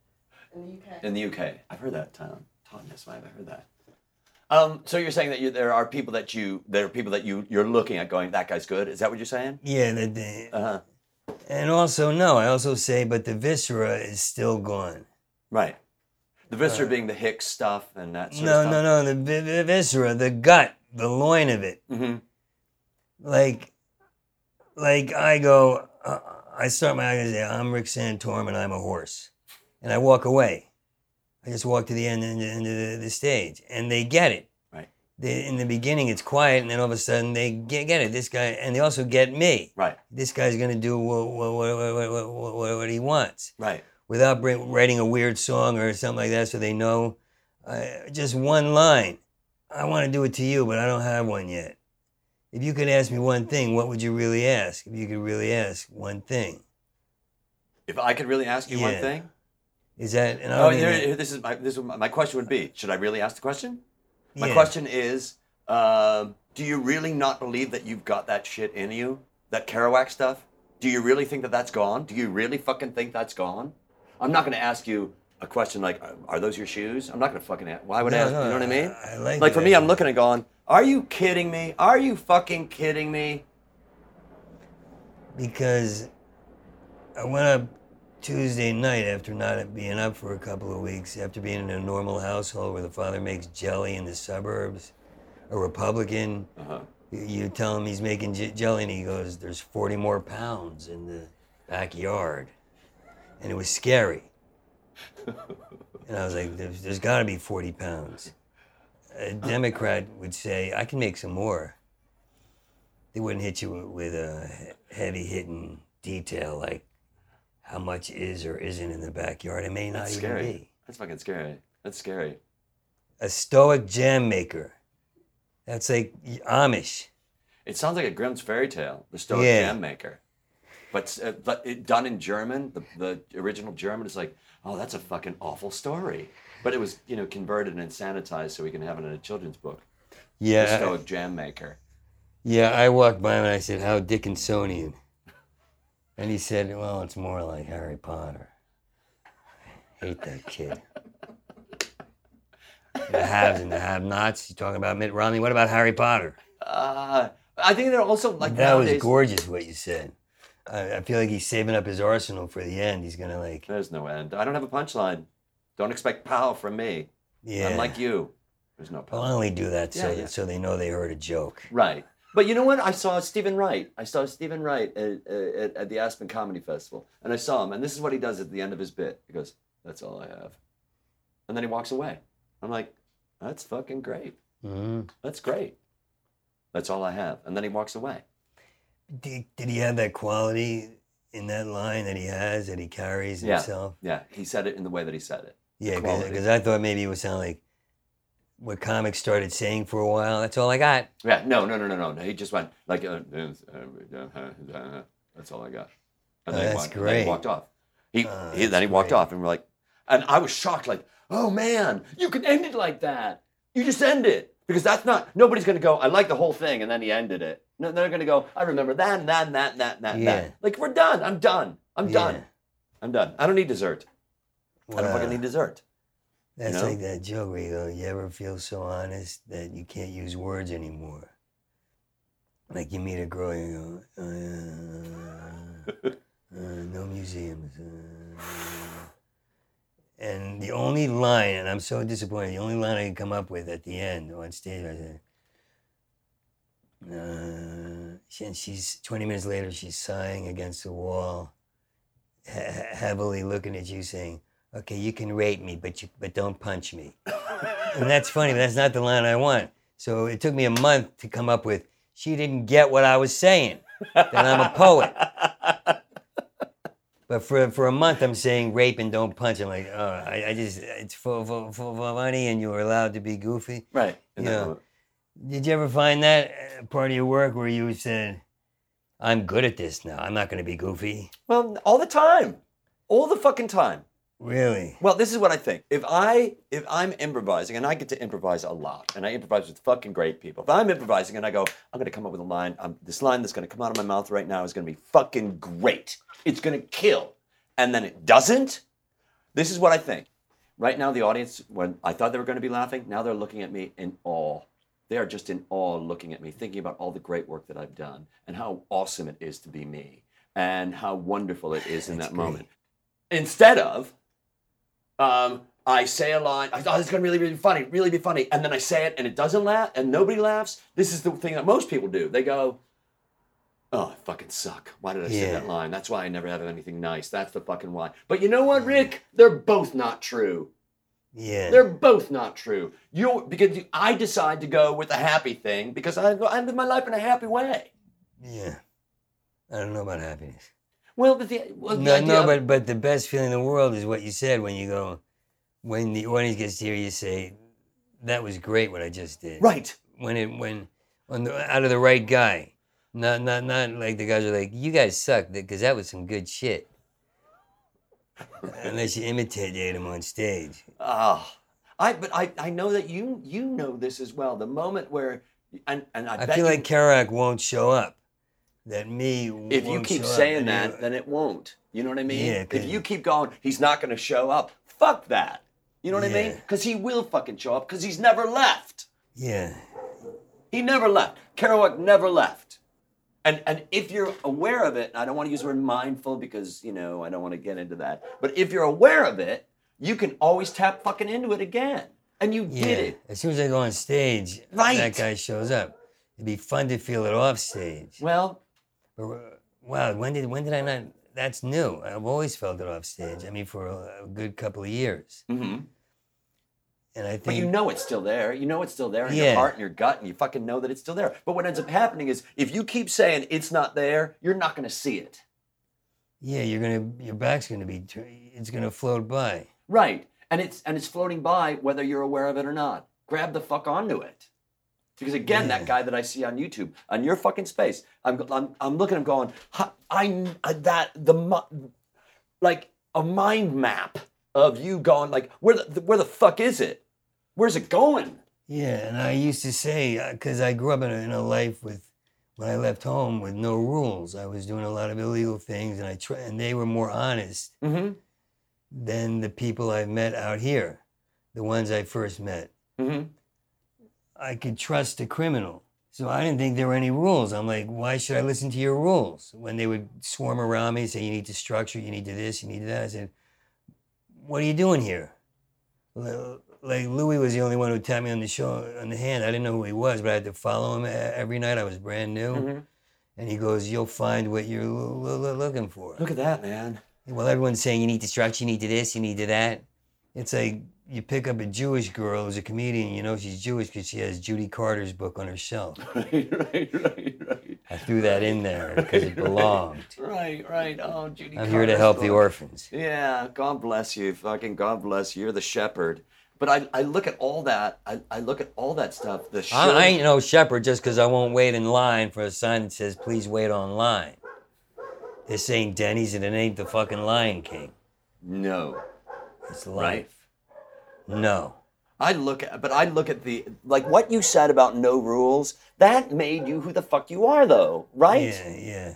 in the UK. in the UK. I've heard that town, Totnes. Why have I heard that. Um, so you're saying that you, there are people that you there are people that you you're looking at going that guy's good. Is that what you're saying? yeah, the, the, Uh huh. And also no, I also say, but the viscera is still gone. Right. The viscera being the Hicks stuff and that sort No, of no, stuff. no, the, the viscera, the gut, the loin of it. Mm-hmm. like like I go uh, I start my say I'm Rick Santorum and I'm a horse and I walk away I just walk to the end, end, end of the, the stage and they get it. They, in the beginning it's quiet and then all of a sudden they get, get it this guy and they also get me Right. this guy's gonna do what, what, what, what, what, what, he wants Right. without bring, writing a weird song or something like that so they know uh, just one line i want to do it to you but i don't have one yet if you could ask me one thing what would you really ask if you could really ask one thing If I could really ask you one thing. is that and I Oh, don't here, even- here, this is my this is my question would be: Should I really ask the question? My yeah. question is: um, Do you really not believe that you've got that shit in you? That Kerouac stuff? Do you really think that that's gone? Do you really fucking think that's gone? I'm not going to ask you a question like, "Are those your shoes?" I'm not going to fucking ask. Why would I ask? no, you know what I mean? I, like Like for me, I'm looking at going, "Are you kidding me? Are you fucking kidding me?" because I went up Tuesday night after not being up for a couple of weeks, after being in a normal household where the father makes jelly in the suburbs, a Republican. Uh-huh. You- tell him he's making j- jelly, and he goes, "There's 40 more pounds in the backyard," and it was scary. and I was like, "There's, there's got to be 40 pounds." A Democrat would say, "I can make some more." They wouldn't hit you with a heavy hitting detail like how much is or isn't in the backyard. It may not That's even scary. be. That's fucking scary. That's scary. A stoic jam maker. That's like Amish. It sounds like a Grimm's fairy tale, the Stoic Yeah. Jam Maker. But, uh, but it, done in German, the, the original German is like, oh, that's a fucking awful story. But it was, you know, converted and sanitized so we can have it in a children's book. The Yeah, Stoic Jam Maker. yeah. I walked by and I said, "How Dickensian?" And he said, "Well, it's more like Harry Potter." I hate that kid. the haves and the have-nots. You talking about Mitt Romney? What about Harry Potter? Uh, I think they're also like that was gorgeous what you said. I, I feel like he's saving up his arsenal for the end. He's gonna like, There's no end. I don't have a punchline. Don't expect pow from me. yeah. Unlike you. There's no pow. I'll only do that so Yeah, yeah. so they know they heard a joke. Right. But you know what? I saw Steven Wright. I saw Steven Wright at, at, at the Aspen Comedy Festival. And I saw him. And this is what he does at the end of his bit. He goes, That's all I have. And then he walks away. I'm like, That's fucking great. Mhm. That's great. That's all I have. And then he walks away. Did, did he have that quality in that line that he has that he carries Yeah. himself? Yeah. He said it in the way that he said it. Yeah, because I thought maybe it would sound like what comics started saying for a while. That's all I got. Yeah, no, no, no, no, no. no. He just went like, uh, uh, that's all I got. And Oh, then, he that's walked, and then he walked off. He, Oh, he then he walked great. off, and we're like, and I was shocked, like, oh man, you can end it like that. You just end it because that's not. Nobody's gonna go. I like the whole thing, and then he ended it. No, they're gonna go. I remember that, and that, and that, and that, and that, Yeah. that. Like we're done. I'm done. I'm Yeah. done. I'm done. I don't need dessert. I don't fucking need dessert. That's know? like that joke where you go, you ever feel so honest that you can't use words anymore? Like you meet a girl, you go, uh, uh, no museums. Uh, and the only line, and I'm so disappointed, the only line I can come up with at the end on stage, I said, uh, and she's 20 minutes later, she's sighing against the wall, he- heavily looking at you, saying, okay, you can rape me, but you but don't punch me. and that's funny, but that's not the line I want. So it took me a month to come up with. She didn't get what I was saying. That I'm a poet. But for for a month, I'm saying rape and don't punch. I'm like, oh, I, I just it's for, for, for funny, and you were allowed to be goofy. Right. That Yeah. Did you ever find that uh, part of your work where you said, "I'm good at this now. I'm not going to be goofy"? Well, all the time, all the fucking time. Really? Well, this is what I think. If I if I'm improvising and I get to improvise a lot, and I improvise with fucking great people. If I'm improvising and I go, I'm gonna come up with a line. Um, this line that's gonna come out of my mouth right now is gonna be fucking great. It's gonna kill, and then it doesn't. This is what I think. Right now, the audience, when I thought they were gonna be laughing, now they're looking at me in awe. They are just in awe looking at me, thinking about all the great work that I've done and how awesome it is to be me and how wonderful it is in That's that great. moment. Instead of, um, I say a line, I thought it's gonna really, really funny, really be funny, and then I say it and it doesn't laugh and nobody laughs. This is the thing that most people do. They go, Oh, I fucking suck. Why did I say Yeah. that line? That's why I never have anything nice. That's the fucking why. But you know what, Rick? They're both not true. Yeah. They're both not true. You because you, I decide to go with the happy thing because I I live my life in a happy way. yeah. I don't know about happiness. Well, the, the, well, No, no, but but the best feeling in the world is what you said when you go, when the audience gets to hear you say, "That was great what I just did." right. When it when on the out of the right guy, not not not like the guys are like, "You guys suck," because that was some good shit. Unless you imitate him on stage. Oh, I but I, I know that you you know this as well. The moment where and and I, I feel you, like Kerouac won't show up. That me. if you keep saying that, you- then it won't. You know what I mean? Yeah, if you keep going, he's not going to show up. Fuck that. You know what I mean? Because he will fucking show up because he's never left. yeah, He never left. Kerouac never left. And and if you're aware of it, I don't want to use the word mindful because you know I don't want to get into that. But if you're aware of it, you can always tap fucking into it again. And you yeah. did it. As soon as I go on stage, Right. that guy shows up. It'd be fun to feel it off stage. Well, But, uh, Wow, when did when did I not? That's new. I've always felt it off stage. I mean, for a, a good couple of years, hmm and I think but you know it's still there. You know it's still there in your heart and your gut, and you fucking know that it's still there. But what ends up happening is if you keep saying it's not there, you're not going to see it. yeah, you're gonna your back's gonna be it's gonna float by. Right. And it's and it's floating by whether you're aware of it or not. Grab the fuck onto it. Because again, that guy that I see on YouTube, on your fucking space, I'm I'm, I'm looking, I'm going, "Huh, I uh, that the like a mind map of you going like where the where the fuck is it? Where's it going? Yeah, and I used to say because I grew up in a, in a life with when I left home with no rules. I was doing a lot of illegal things, and I try, and they were more honest Mm-hmm. than the people I met out here, the ones I first met. Mm-hmm. I could trust a criminal. So I didn't think there were any rules. I'm like, why should I listen to your rules? When they would swarm around me, say, you need to structure, you need to this, you need to that. I said, what are you doing here? Like Louis was the only one who tapped me on the show on the hand. I didn't know who he was, but I had to follow him e- every night. I was brand new. Mm-hmm. And he goes, you'll find what you're lo- lo- looking for. Look at that, man. Well, everyone's saying you need to structure, you need to this, you need to that. It's like you pick up a Jewish girl who's a comedian, you know she's Jewish because she has Judy Carter's book on her shelf. right, right, right, right. I threw that in there because it belonged. Right, right. Oh, Judy. I'm here to Carter's help the orphans. Yeah, God bless you. Fucking God bless you. You're the shepherd. But I, I look at all that. I, I look at all that stuff. The show. I, I ain't no shepherd just because I won't wait in line for a sign that says "Please wait online." This ain't Denny's and it ain't the fucking Lion King. no. It's Right. No. I look at, but I look at the like what you said about no rules. That made you who the fuck you are, though, right? Yeah, yeah,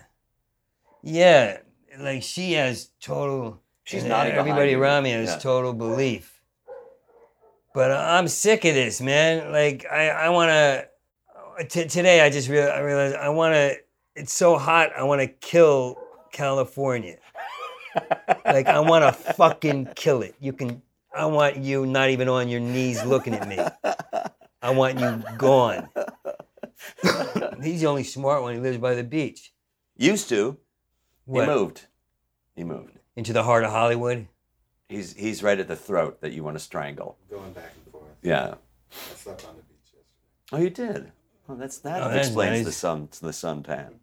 yeah. Like she has total. She's not. Everybody you. around me has Yeah. total belief. But I'm sick of this, man. Like I, I want to. T- today, I just real, I realized I want to. It's so hot. I want to kill California. like I want to fucking kill it. You can. I want you not even on your knees looking at me. I want you gone. He's the only smart one. He lives by the beach. Used to. What? He moved. He moved. Into the heart of Hollywood. He's he's right at the throat that you want to strangle. Going back and forth. Yeah. I slept on the beach yesterday. Oh, you did. Well, that's that Oh, explains nice. the sun the suntan.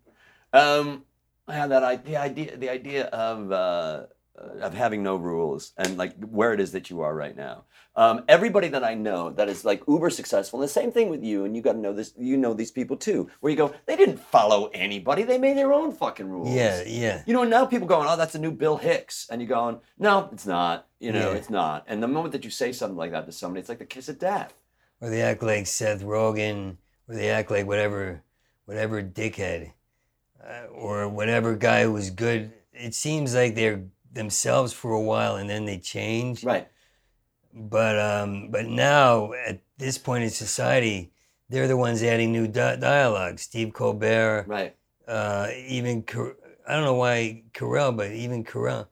Um, I had that I, the idea the idea of uh, of having no rules and like where it is that you are right now. Um, everybody that I know that is like uber successful, and the same thing with you, and you got to know this. You know these people too, where you go, they didn't follow anybody; they made their own fucking rules. Yeah, yeah. You know, and now people going, oh, that's a new Bill Hicks. And you're going, no, it's not. You know, Yeah. it's not. And the moment that you say something like that to somebody, it's like the kiss of death. Or they act like Seth Rogen, or they act like whatever, whatever dickhead, uh, or whatever guy who was good. It seems like they're themselves for a while and then they change. Right. But um, but now at this point in society, they're the ones adding new di- dialogue. Steve Colbert, Right. uh, even Car- I don't know why Carell, but even Carell,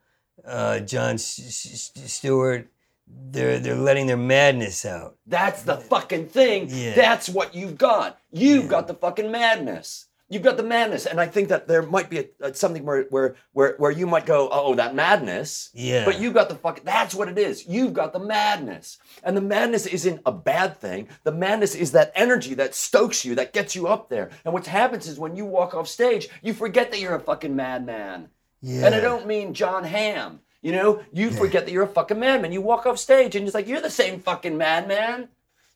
uh, Jon S- S- Stewart, they're they're letting their madness out. That's the fucking thing. Yeah. That's what you've got. You've Yeah. got the fucking madness. You've got the madness. And I think that there might be a, a, something where, where, where, where you might go, oh, that madness. Yeah. But you've got the fucking, that's what it is. You've got the madness. And the madness isn't a bad thing. The madness is that energy that stokes you, that gets you up there. And what happens is when you walk off stage, you forget that you're a fucking madman. Yeah. And I don't mean Jon Hamm. You know, you forget that you're a fucking madman. You walk off stage and it's like, you're the same fucking madman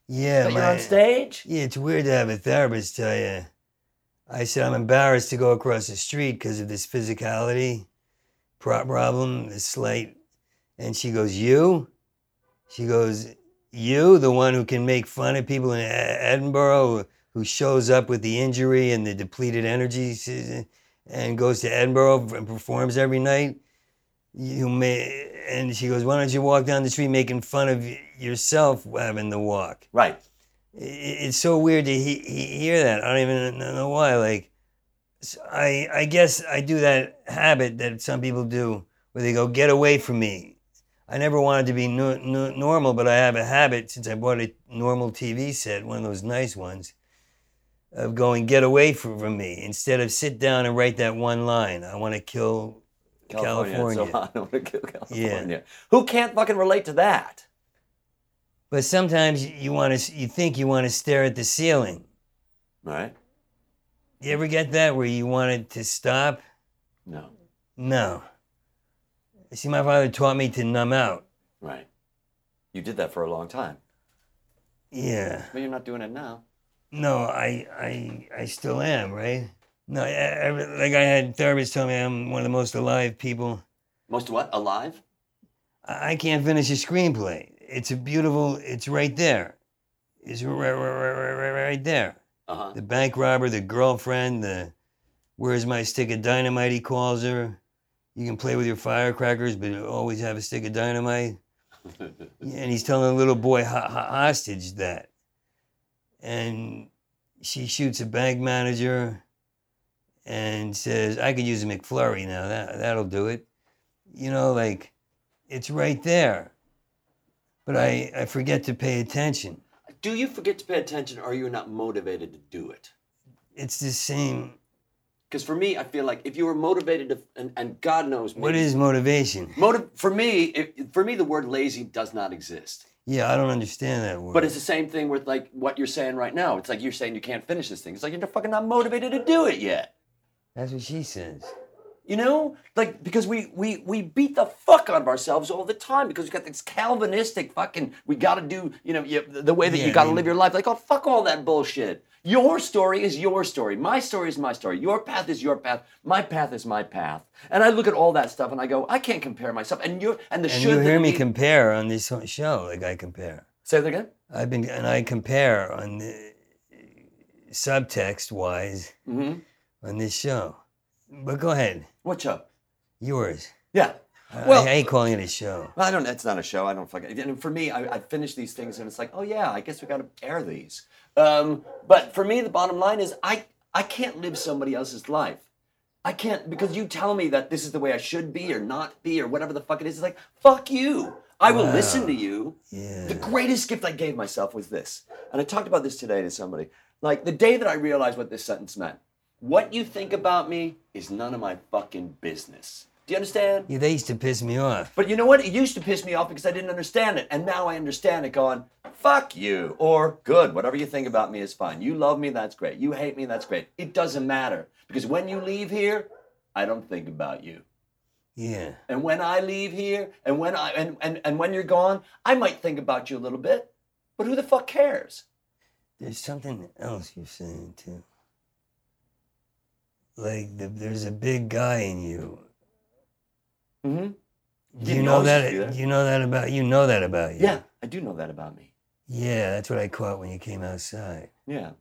Yeah, that you're on stage. Yeah, it's weird to have a therapist tell you. I said I'm embarrassed to go across the street because of this physicality pro- problem, this slight. And she goes, "You?" She goes, "You, the one who can make fun of people in Edinburgh, who shows up with the injury and the depleted energy, and goes to Edinburgh and performs every night." You may, and she goes, "Why don't you walk down the street making fun of yourself having the walk?" Right. I- it's so weird to he, he, hear that. I don't even know why. Like, I guess I do that habit that some people do, where they go, "Get away from me." I never wanted to be no, no, normal, but I have a habit since I bought a normal TV set, one of those nice ones, of going, "Get away from, from me," instead of sit down and write that one line. I want to kill California. So I want to kill California. Who can't fucking relate to that? But sometimes you want to, you think you want to stare at the ceiling. Right? You ever get that where you wanted to stop? No. No. See, my father taught me to numb out. Right. You did that for a long time. Yeah. But you're not doing it now. No, I, I, I still am, right? No, I, I, like I had therapists tell me I'm one of the most alive people. Most what? Alive? I, I can't finish a screenplay. It's a beautiful. It's right there. It's right, right, right, right, there. Uh huh. The bank robber, the girlfriend, the where's my stick of dynamite? He calls her. You can play with your firecrackers, but always have a stick of dynamite. and he's telling a little boy ho- ho- hostage that. And she shoots a bank manager and says, I could use a McFlurry now. That, that'll do it. You know, like, it's right there. But I, I forget to pay attention. Do you forget to pay attention or are you not motivated to do it? It's the same. Because for me, I feel like if you were motivated to, and, and God knows, What maybe- is motivation? motive? For me, it, for me, the word lazy does not exist. Yeah, I don't understand that word. But it's the same thing with like what you're saying right now. It's like you're saying you can't finish this thing. It's like you're fucking not motivated to do it yet. That's what she says. You know, like because we we we beat the fuck out of ourselves all the time because we got this Calvinistic fucking. We got to do you know you, the way that Yeah, you got to I mean- live your life. Like oh fuck all that bullshit. Your story is your story. My story is my story. Your path is your path. My path is my path. And I look at all that stuff and I go, I can't compare myself. And you and the And should you hear me we- compare on this show, like I compare. say that again. I've been and I compare on the subtext wise Mm-hmm. on this show. But go ahead, What's up? yours. Yeah. I- Well- I hate calling it a show. Well, I don't. It's not a show. I don't fucking. And for me, I, I finish these things, and it's like, oh yeah, I guess we got to air these. Um, but for me, the bottom line is, I I can't live somebody else's life. I can't because you tell me that this is the way I should be or not be or whatever the fuck it is. It's like fuck you. I will listen to you. Yeah. The greatest gift I gave myself was this, and I talked about this today to somebody. Like the day that I realized what this sentence meant. What you think about me is none of my fucking business. Do you understand? Yeah, they used to piss me off. But you know what? It used to piss me off because I didn't understand it. And now I understand it going, fuck you. Or good, whatever you think about me is fine. You love me, that's great. You hate me, that's great. It doesn't matter. Because when you leave here, I don't think about you. Yeah. And when I leave here and when I and, and, and when you're gone, I might think about you a little bit. But who the fuck cares? There's something else you're saying too. Like the, there's a big guy in you. Mm-hmm. You Didn't know know that? You know that about you know that about you. Yeah, I do know that about me. Yeah, that's what I caught when you came outside. Yeah.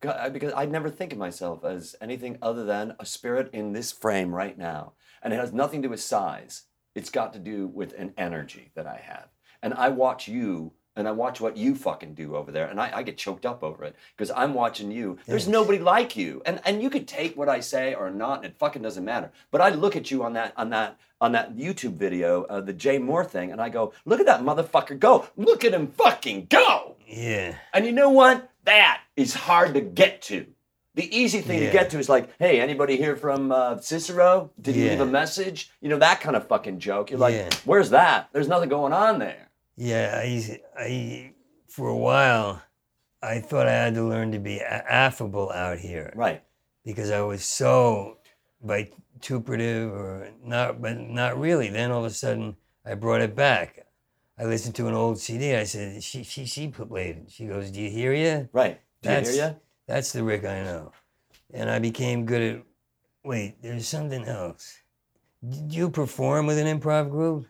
God, I- Because I never think of myself as anything other than a spirit in this frame right now. And it has nothing to do with size. It's got to do with an energy that I have. And I watch you and I watch what you fucking do over there. And I, I get choked up over it because I'm watching you. There's nobody like you. And and you could take what I say or not, and it fucking doesn't matter. But I look at you on that on that on that YouTube video, uh, the Jay Mohr thing, and I go, look at that motherfucker go. Look at him fucking go. Yeah. And you know what? That is hard to get to. The easy thing Yeah. to get to is like, hey, anybody here from uh, Cicero? Did he leave a message? You know, that kind of fucking joke. You're like, Yeah. where's that? There's nothing going on there. Yeah, I, I, for a while, I thought I had to learn to be affable out here Right. because I was so vituperative or not, but not really. Then all of a sudden, I brought it back. I listened to an old CD. I said, she, she, she played it. She goes, do you hear you? Right. Do That's, you hear ya? that's the Rick I know. And I became good at, wait, there's something else. Did you perform with an improv group?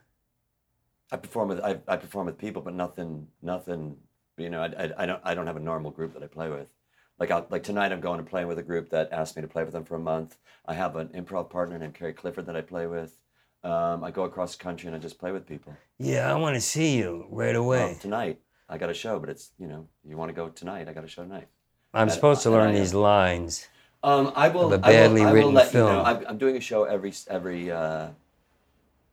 I perform with I, I perform with people, but nothing nothing. You know, I, I, I don't I don't have a normal group that I play with. Like I, like tonight, I'm going to play with a group that asked me to play with them for a month. I have an improv partner named Carrie Clifford that I play with. Um, I go across the country and I just play with people. Yeah, I want to see you right away. Well, tonight I got a show, but it's you know you want to go tonight. I got a show tonight. I'm I- supposed to learn these lines. Um, I will. Of a I will- badly I will, written let you know. film. I'm, I'm doing a show every every. Uh,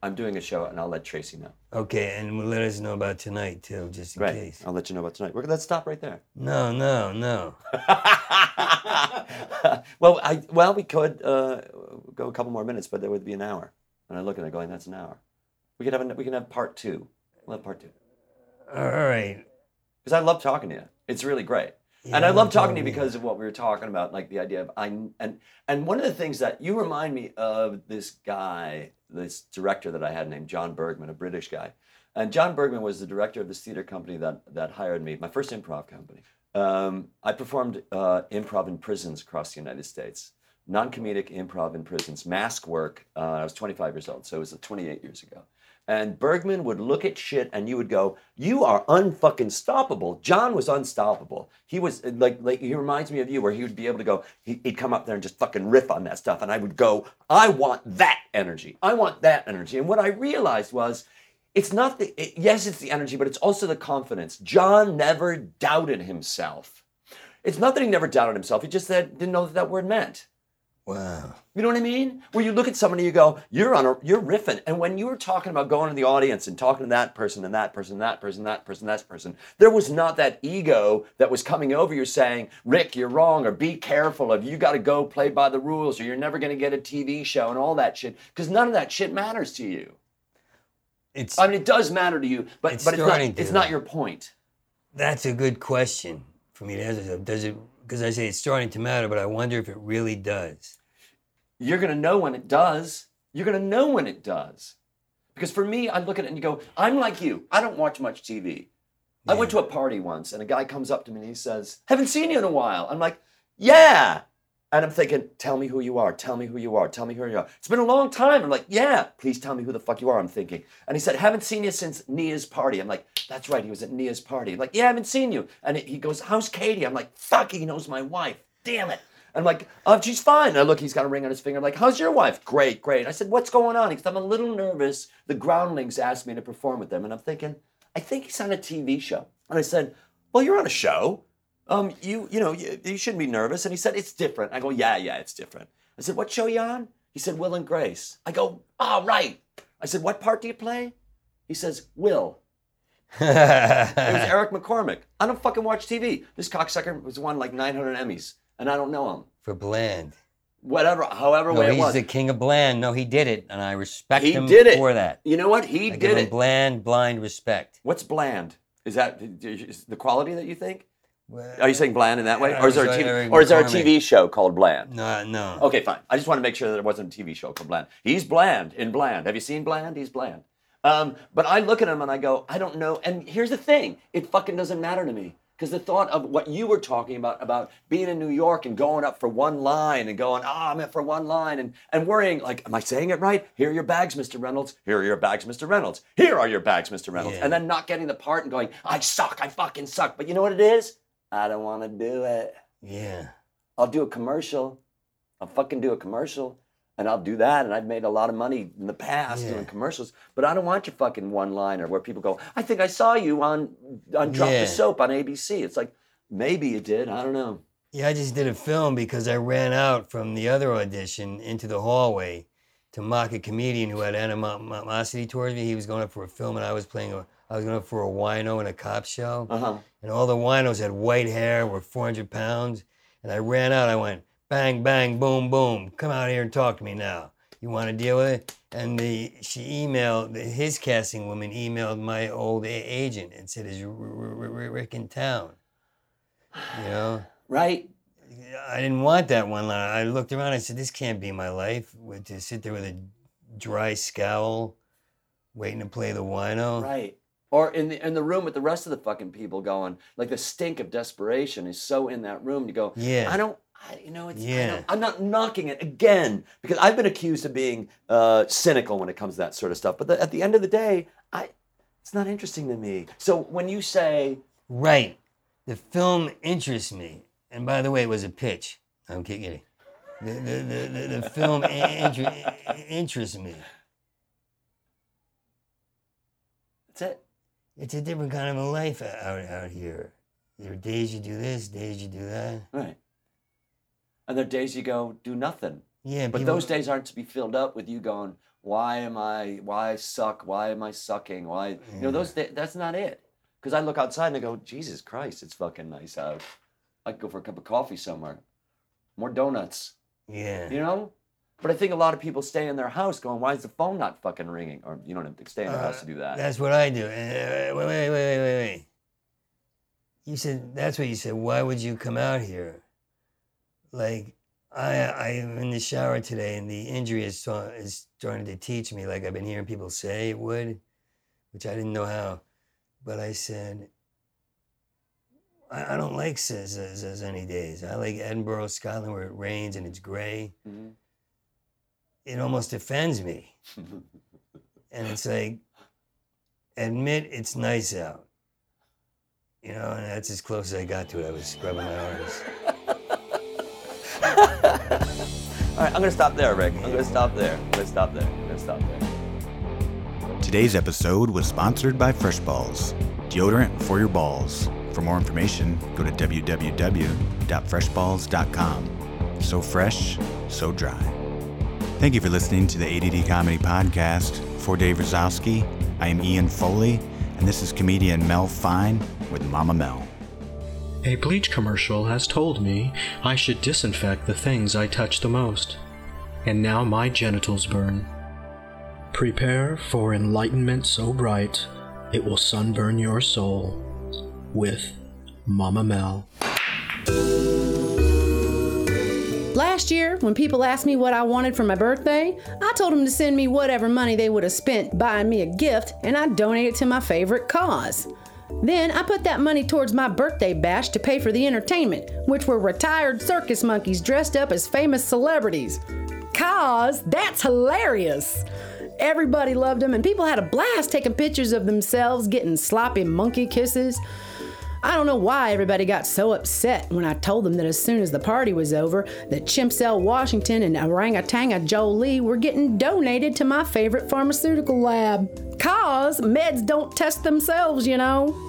I'm doing a show, and I'll let Tracy know. Okay, and we'll let us know about tonight too, just in Right. case. I'll let you know about tonight. We're let's stop right there. No, no, no. well, I well we could uh, go a couple more minutes, but there would be an hour. And I look at it going, that's an hour. We could have an, we can have part two. We'll have part two All right. because I love talking to you. It's really great. Yeah, and I love talking to you because of what we were talking about, like the idea of I and and one of the things that you remind me of this guy, this director that I had named John Bergman, a British guy, and John Bergman was the director of this theater company that that hired me, my first improv company. Um, I performed uh, improv in prisons across the United States, non-comedic improv in prisons, mask work. Uh, I was 25 years old, so it was 28 years ago. And Bergman would look at shit and you would go, You are unfucking stoppable. John was unstoppable. He was like, like he reminds me of you, where he would be able to go, he, he'd come up there and just fucking riff on that stuff. And I would go, I want that energy. I want that energy. And what I realized was, it's not the, it- yes, it's the energy, but it's also the confidence. John never doubted himself. It's not that he never doubted himself, he just said, didn't know what that word meant. Wow. You know what I mean? Where you look at somebody, you go, "You're on a, you're riffing." And when you were talking about going to the audience and talking to that person and that person, that person, that person, that person, there was not that ego that was coming over you saying, "Rick, you're wrong," or "Be careful," of "You got to go play by the rules," or "You're never going to get a TV show," and all that shit. Because none of that shit matters to you. It's I mean, it does matter to you, but It's but it's not it's not uh, your point. that's a good question for me to answer. Does it? Because I say it's starting to matter, but I wonder if it really does. You're going to know when it does. You're going to know when it does. Because for me, I look at it and you go, I'm like you. I don't watch much TV. I went to a party once and a guy comes up to me and he says, Haven't seen you in a while. I'm like, Yeah. And I'm thinking, Tell me who you are. Tell me who you are. Tell me who you are. It's been a long time. I'm like, Yeah, please tell me who the fuck you are. I'm thinking. And he said, Haven't seen you since Nia's party. I'm like, That's right. He was at Nia's party. I'm like, Yeah, I haven't seen you. And he goes, How's Katie? I'm like, Fuck, he knows my wife. Damn it. I'm like, oh, she's fine. And I look, he's got a ring on his finger. I'm like, how's your wife? Great, great. I said, what's going on? He said, I'm a little nervous. The Groundlings asked me to perform with them. And I'm thinking, I think he's on a TV show. And I said, well, you're on a show. Um, you, you know, you, you shouldn't be nervous. And he said, it's different. I go, yeah, yeah, it's different. I said, what show you on? He said, Will and Grace. I go, oh, right. I said, what part do you play? He says, Will. It was Eric McCormack. I don't fucking watch TV. This cocksucker was won like 900 Emmys, and I don't know him. For Bland. Whatever, however No, way it he's was. the king of Bland. No, he did it, and I respect He him did it. for that. You know what? He I give did him it. bland, blind respect. What's bland? Is that is the quality that you think? Well, Are you saying bland in that way, or is there a TV, or is there a TV show called Bland? No, no. Okay, fine. I just want to make sure that there wasn't a TV show called Bland. He's bland in Bland. Have you seen Bland? He's bland. Um, but I look at him and I go, I don't know. And here's the thing: it fucking doesn't matter to me because the thought of what you were talking about about being in New York and going up for one line and going, ah, I'm in for one line and and worrying like, am I saying it right? Here are your bags, Mr. Reynolds. Here are your bags, Mr. Reynolds. Here are your bags, Mr. Reynolds. Yeah. And then not getting the part and going, I suck. I fucking suck. But you know what it is? I don't want to do it. Yeah. I'll do a commercial. I'll fucking do a commercial. And I'll do that. And I've made a lot of money in the past Yeah. doing commercials. But I don't want your fucking one liner where people go, I think I saw you on on Drop Yeah. the Soap on ABC. It's like, maybe you did. I don't know. Yeah, I just did a film because I ran out from the other audition into the hallway to mock a comedian who had animosity towards me. He was going up for a film, and I was playing a. I was going up for a wino in a cop show, Uh-huh. and all the winos had white hair, were 400 pounds, and I ran out. I went bang, bang, boom, boom. Come out here and talk to me now. You want to deal with it? And the she emailed his casting woman emailed my old a- agent and said, "Is Rick in town?" You know. Right? I didn't want that one line. I looked around. I said, "This can't be my life." To sit there with a dry scowl, waiting to play the wino. Right. Or in the in the room with the rest of the fucking people going, like the stink of desperation is so in that room. You go, Yeah. I don't, I, you know, it's, I Yeah. don't, I'm not knocking it again because I've been accused of being uh, cynical when it comes to that sort of stuff. But the, at the end of the day, I, it's not interesting to me. So when you say, Right. The film interests me. And by the way, it was a pitch. I'm kidding. The, the, the, the, the film inter- interests me. that's it. It's a different kind of a life out, out here. There are days you do this, days you do that. Right. And there are days you go, do nothing. Yeah, But those days aren't to be filled up with you going, why am I, why I suck, why am I sucking, why, you know, those, that's not it. Because I look outside and I go, Jesus Christ, it's fucking nice out. I could go for a cup of coffee somewhere. More donuts, Yeah. you know? But I think a lot of people stay in their house going, why is the phone not fucking ringing? Or you don't have to stay in their house to do that. That's what I do. Uh, wait, wait, wait, wait, wait, wait. You said that's what you said. Why would you come out here? Like I, I'm in the shower today, and the injury is, is starting to teach me. Like I've been hearing people say it would, which I didn't know how. But I said, I, I don't like s- s- s- sunny days. I like Edinburgh, Scotland, where it rains and it's gray. Mhm. It almost offends me. and it's like, admit it's nice out. You know, and that's as close as I got to it. I was scrubbing my arms. All right, I'm to stop there, Rick. I'm to stop there. I'm to stop there. I'm to stop there. Today's episode was sponsored by Fresh Balls, deodorant for your balls. For more information, go to www.freshballs.com. So fresh, so dry. Thank you for listening to the ADD Comedy Podcast. For Dave Rosowski, I am Ian Foley, and this is comedian Mel Fine with Mama Mel. A bleach commercial has told me I should disinfect the things I touch the most. And now my genitals burn. Prepare for enlightenment so bright it will sunburn your soul. With Mama Mel. Last year, when people asked me what I wanted for my birthday, I told them to send me whatever money they would have spent buying me a gift, and I donated it to my favorite cause. Then I put that money towards my birthday bash to pay for the entertainment, which were retired circus monkeys dressed up as famous celebrities. Cause that's hilarious. Everybody loved them, and people had a blast taking pictures of themselves getting sloppy monkey kisses. I don't know why everybody got so upset when I told them that as soon as the party was over, that Chimpsell Washington and Orangatanga Jolie were getting donated to my favorite pharmaceutical lab. Cause meds don't test themselves, you know.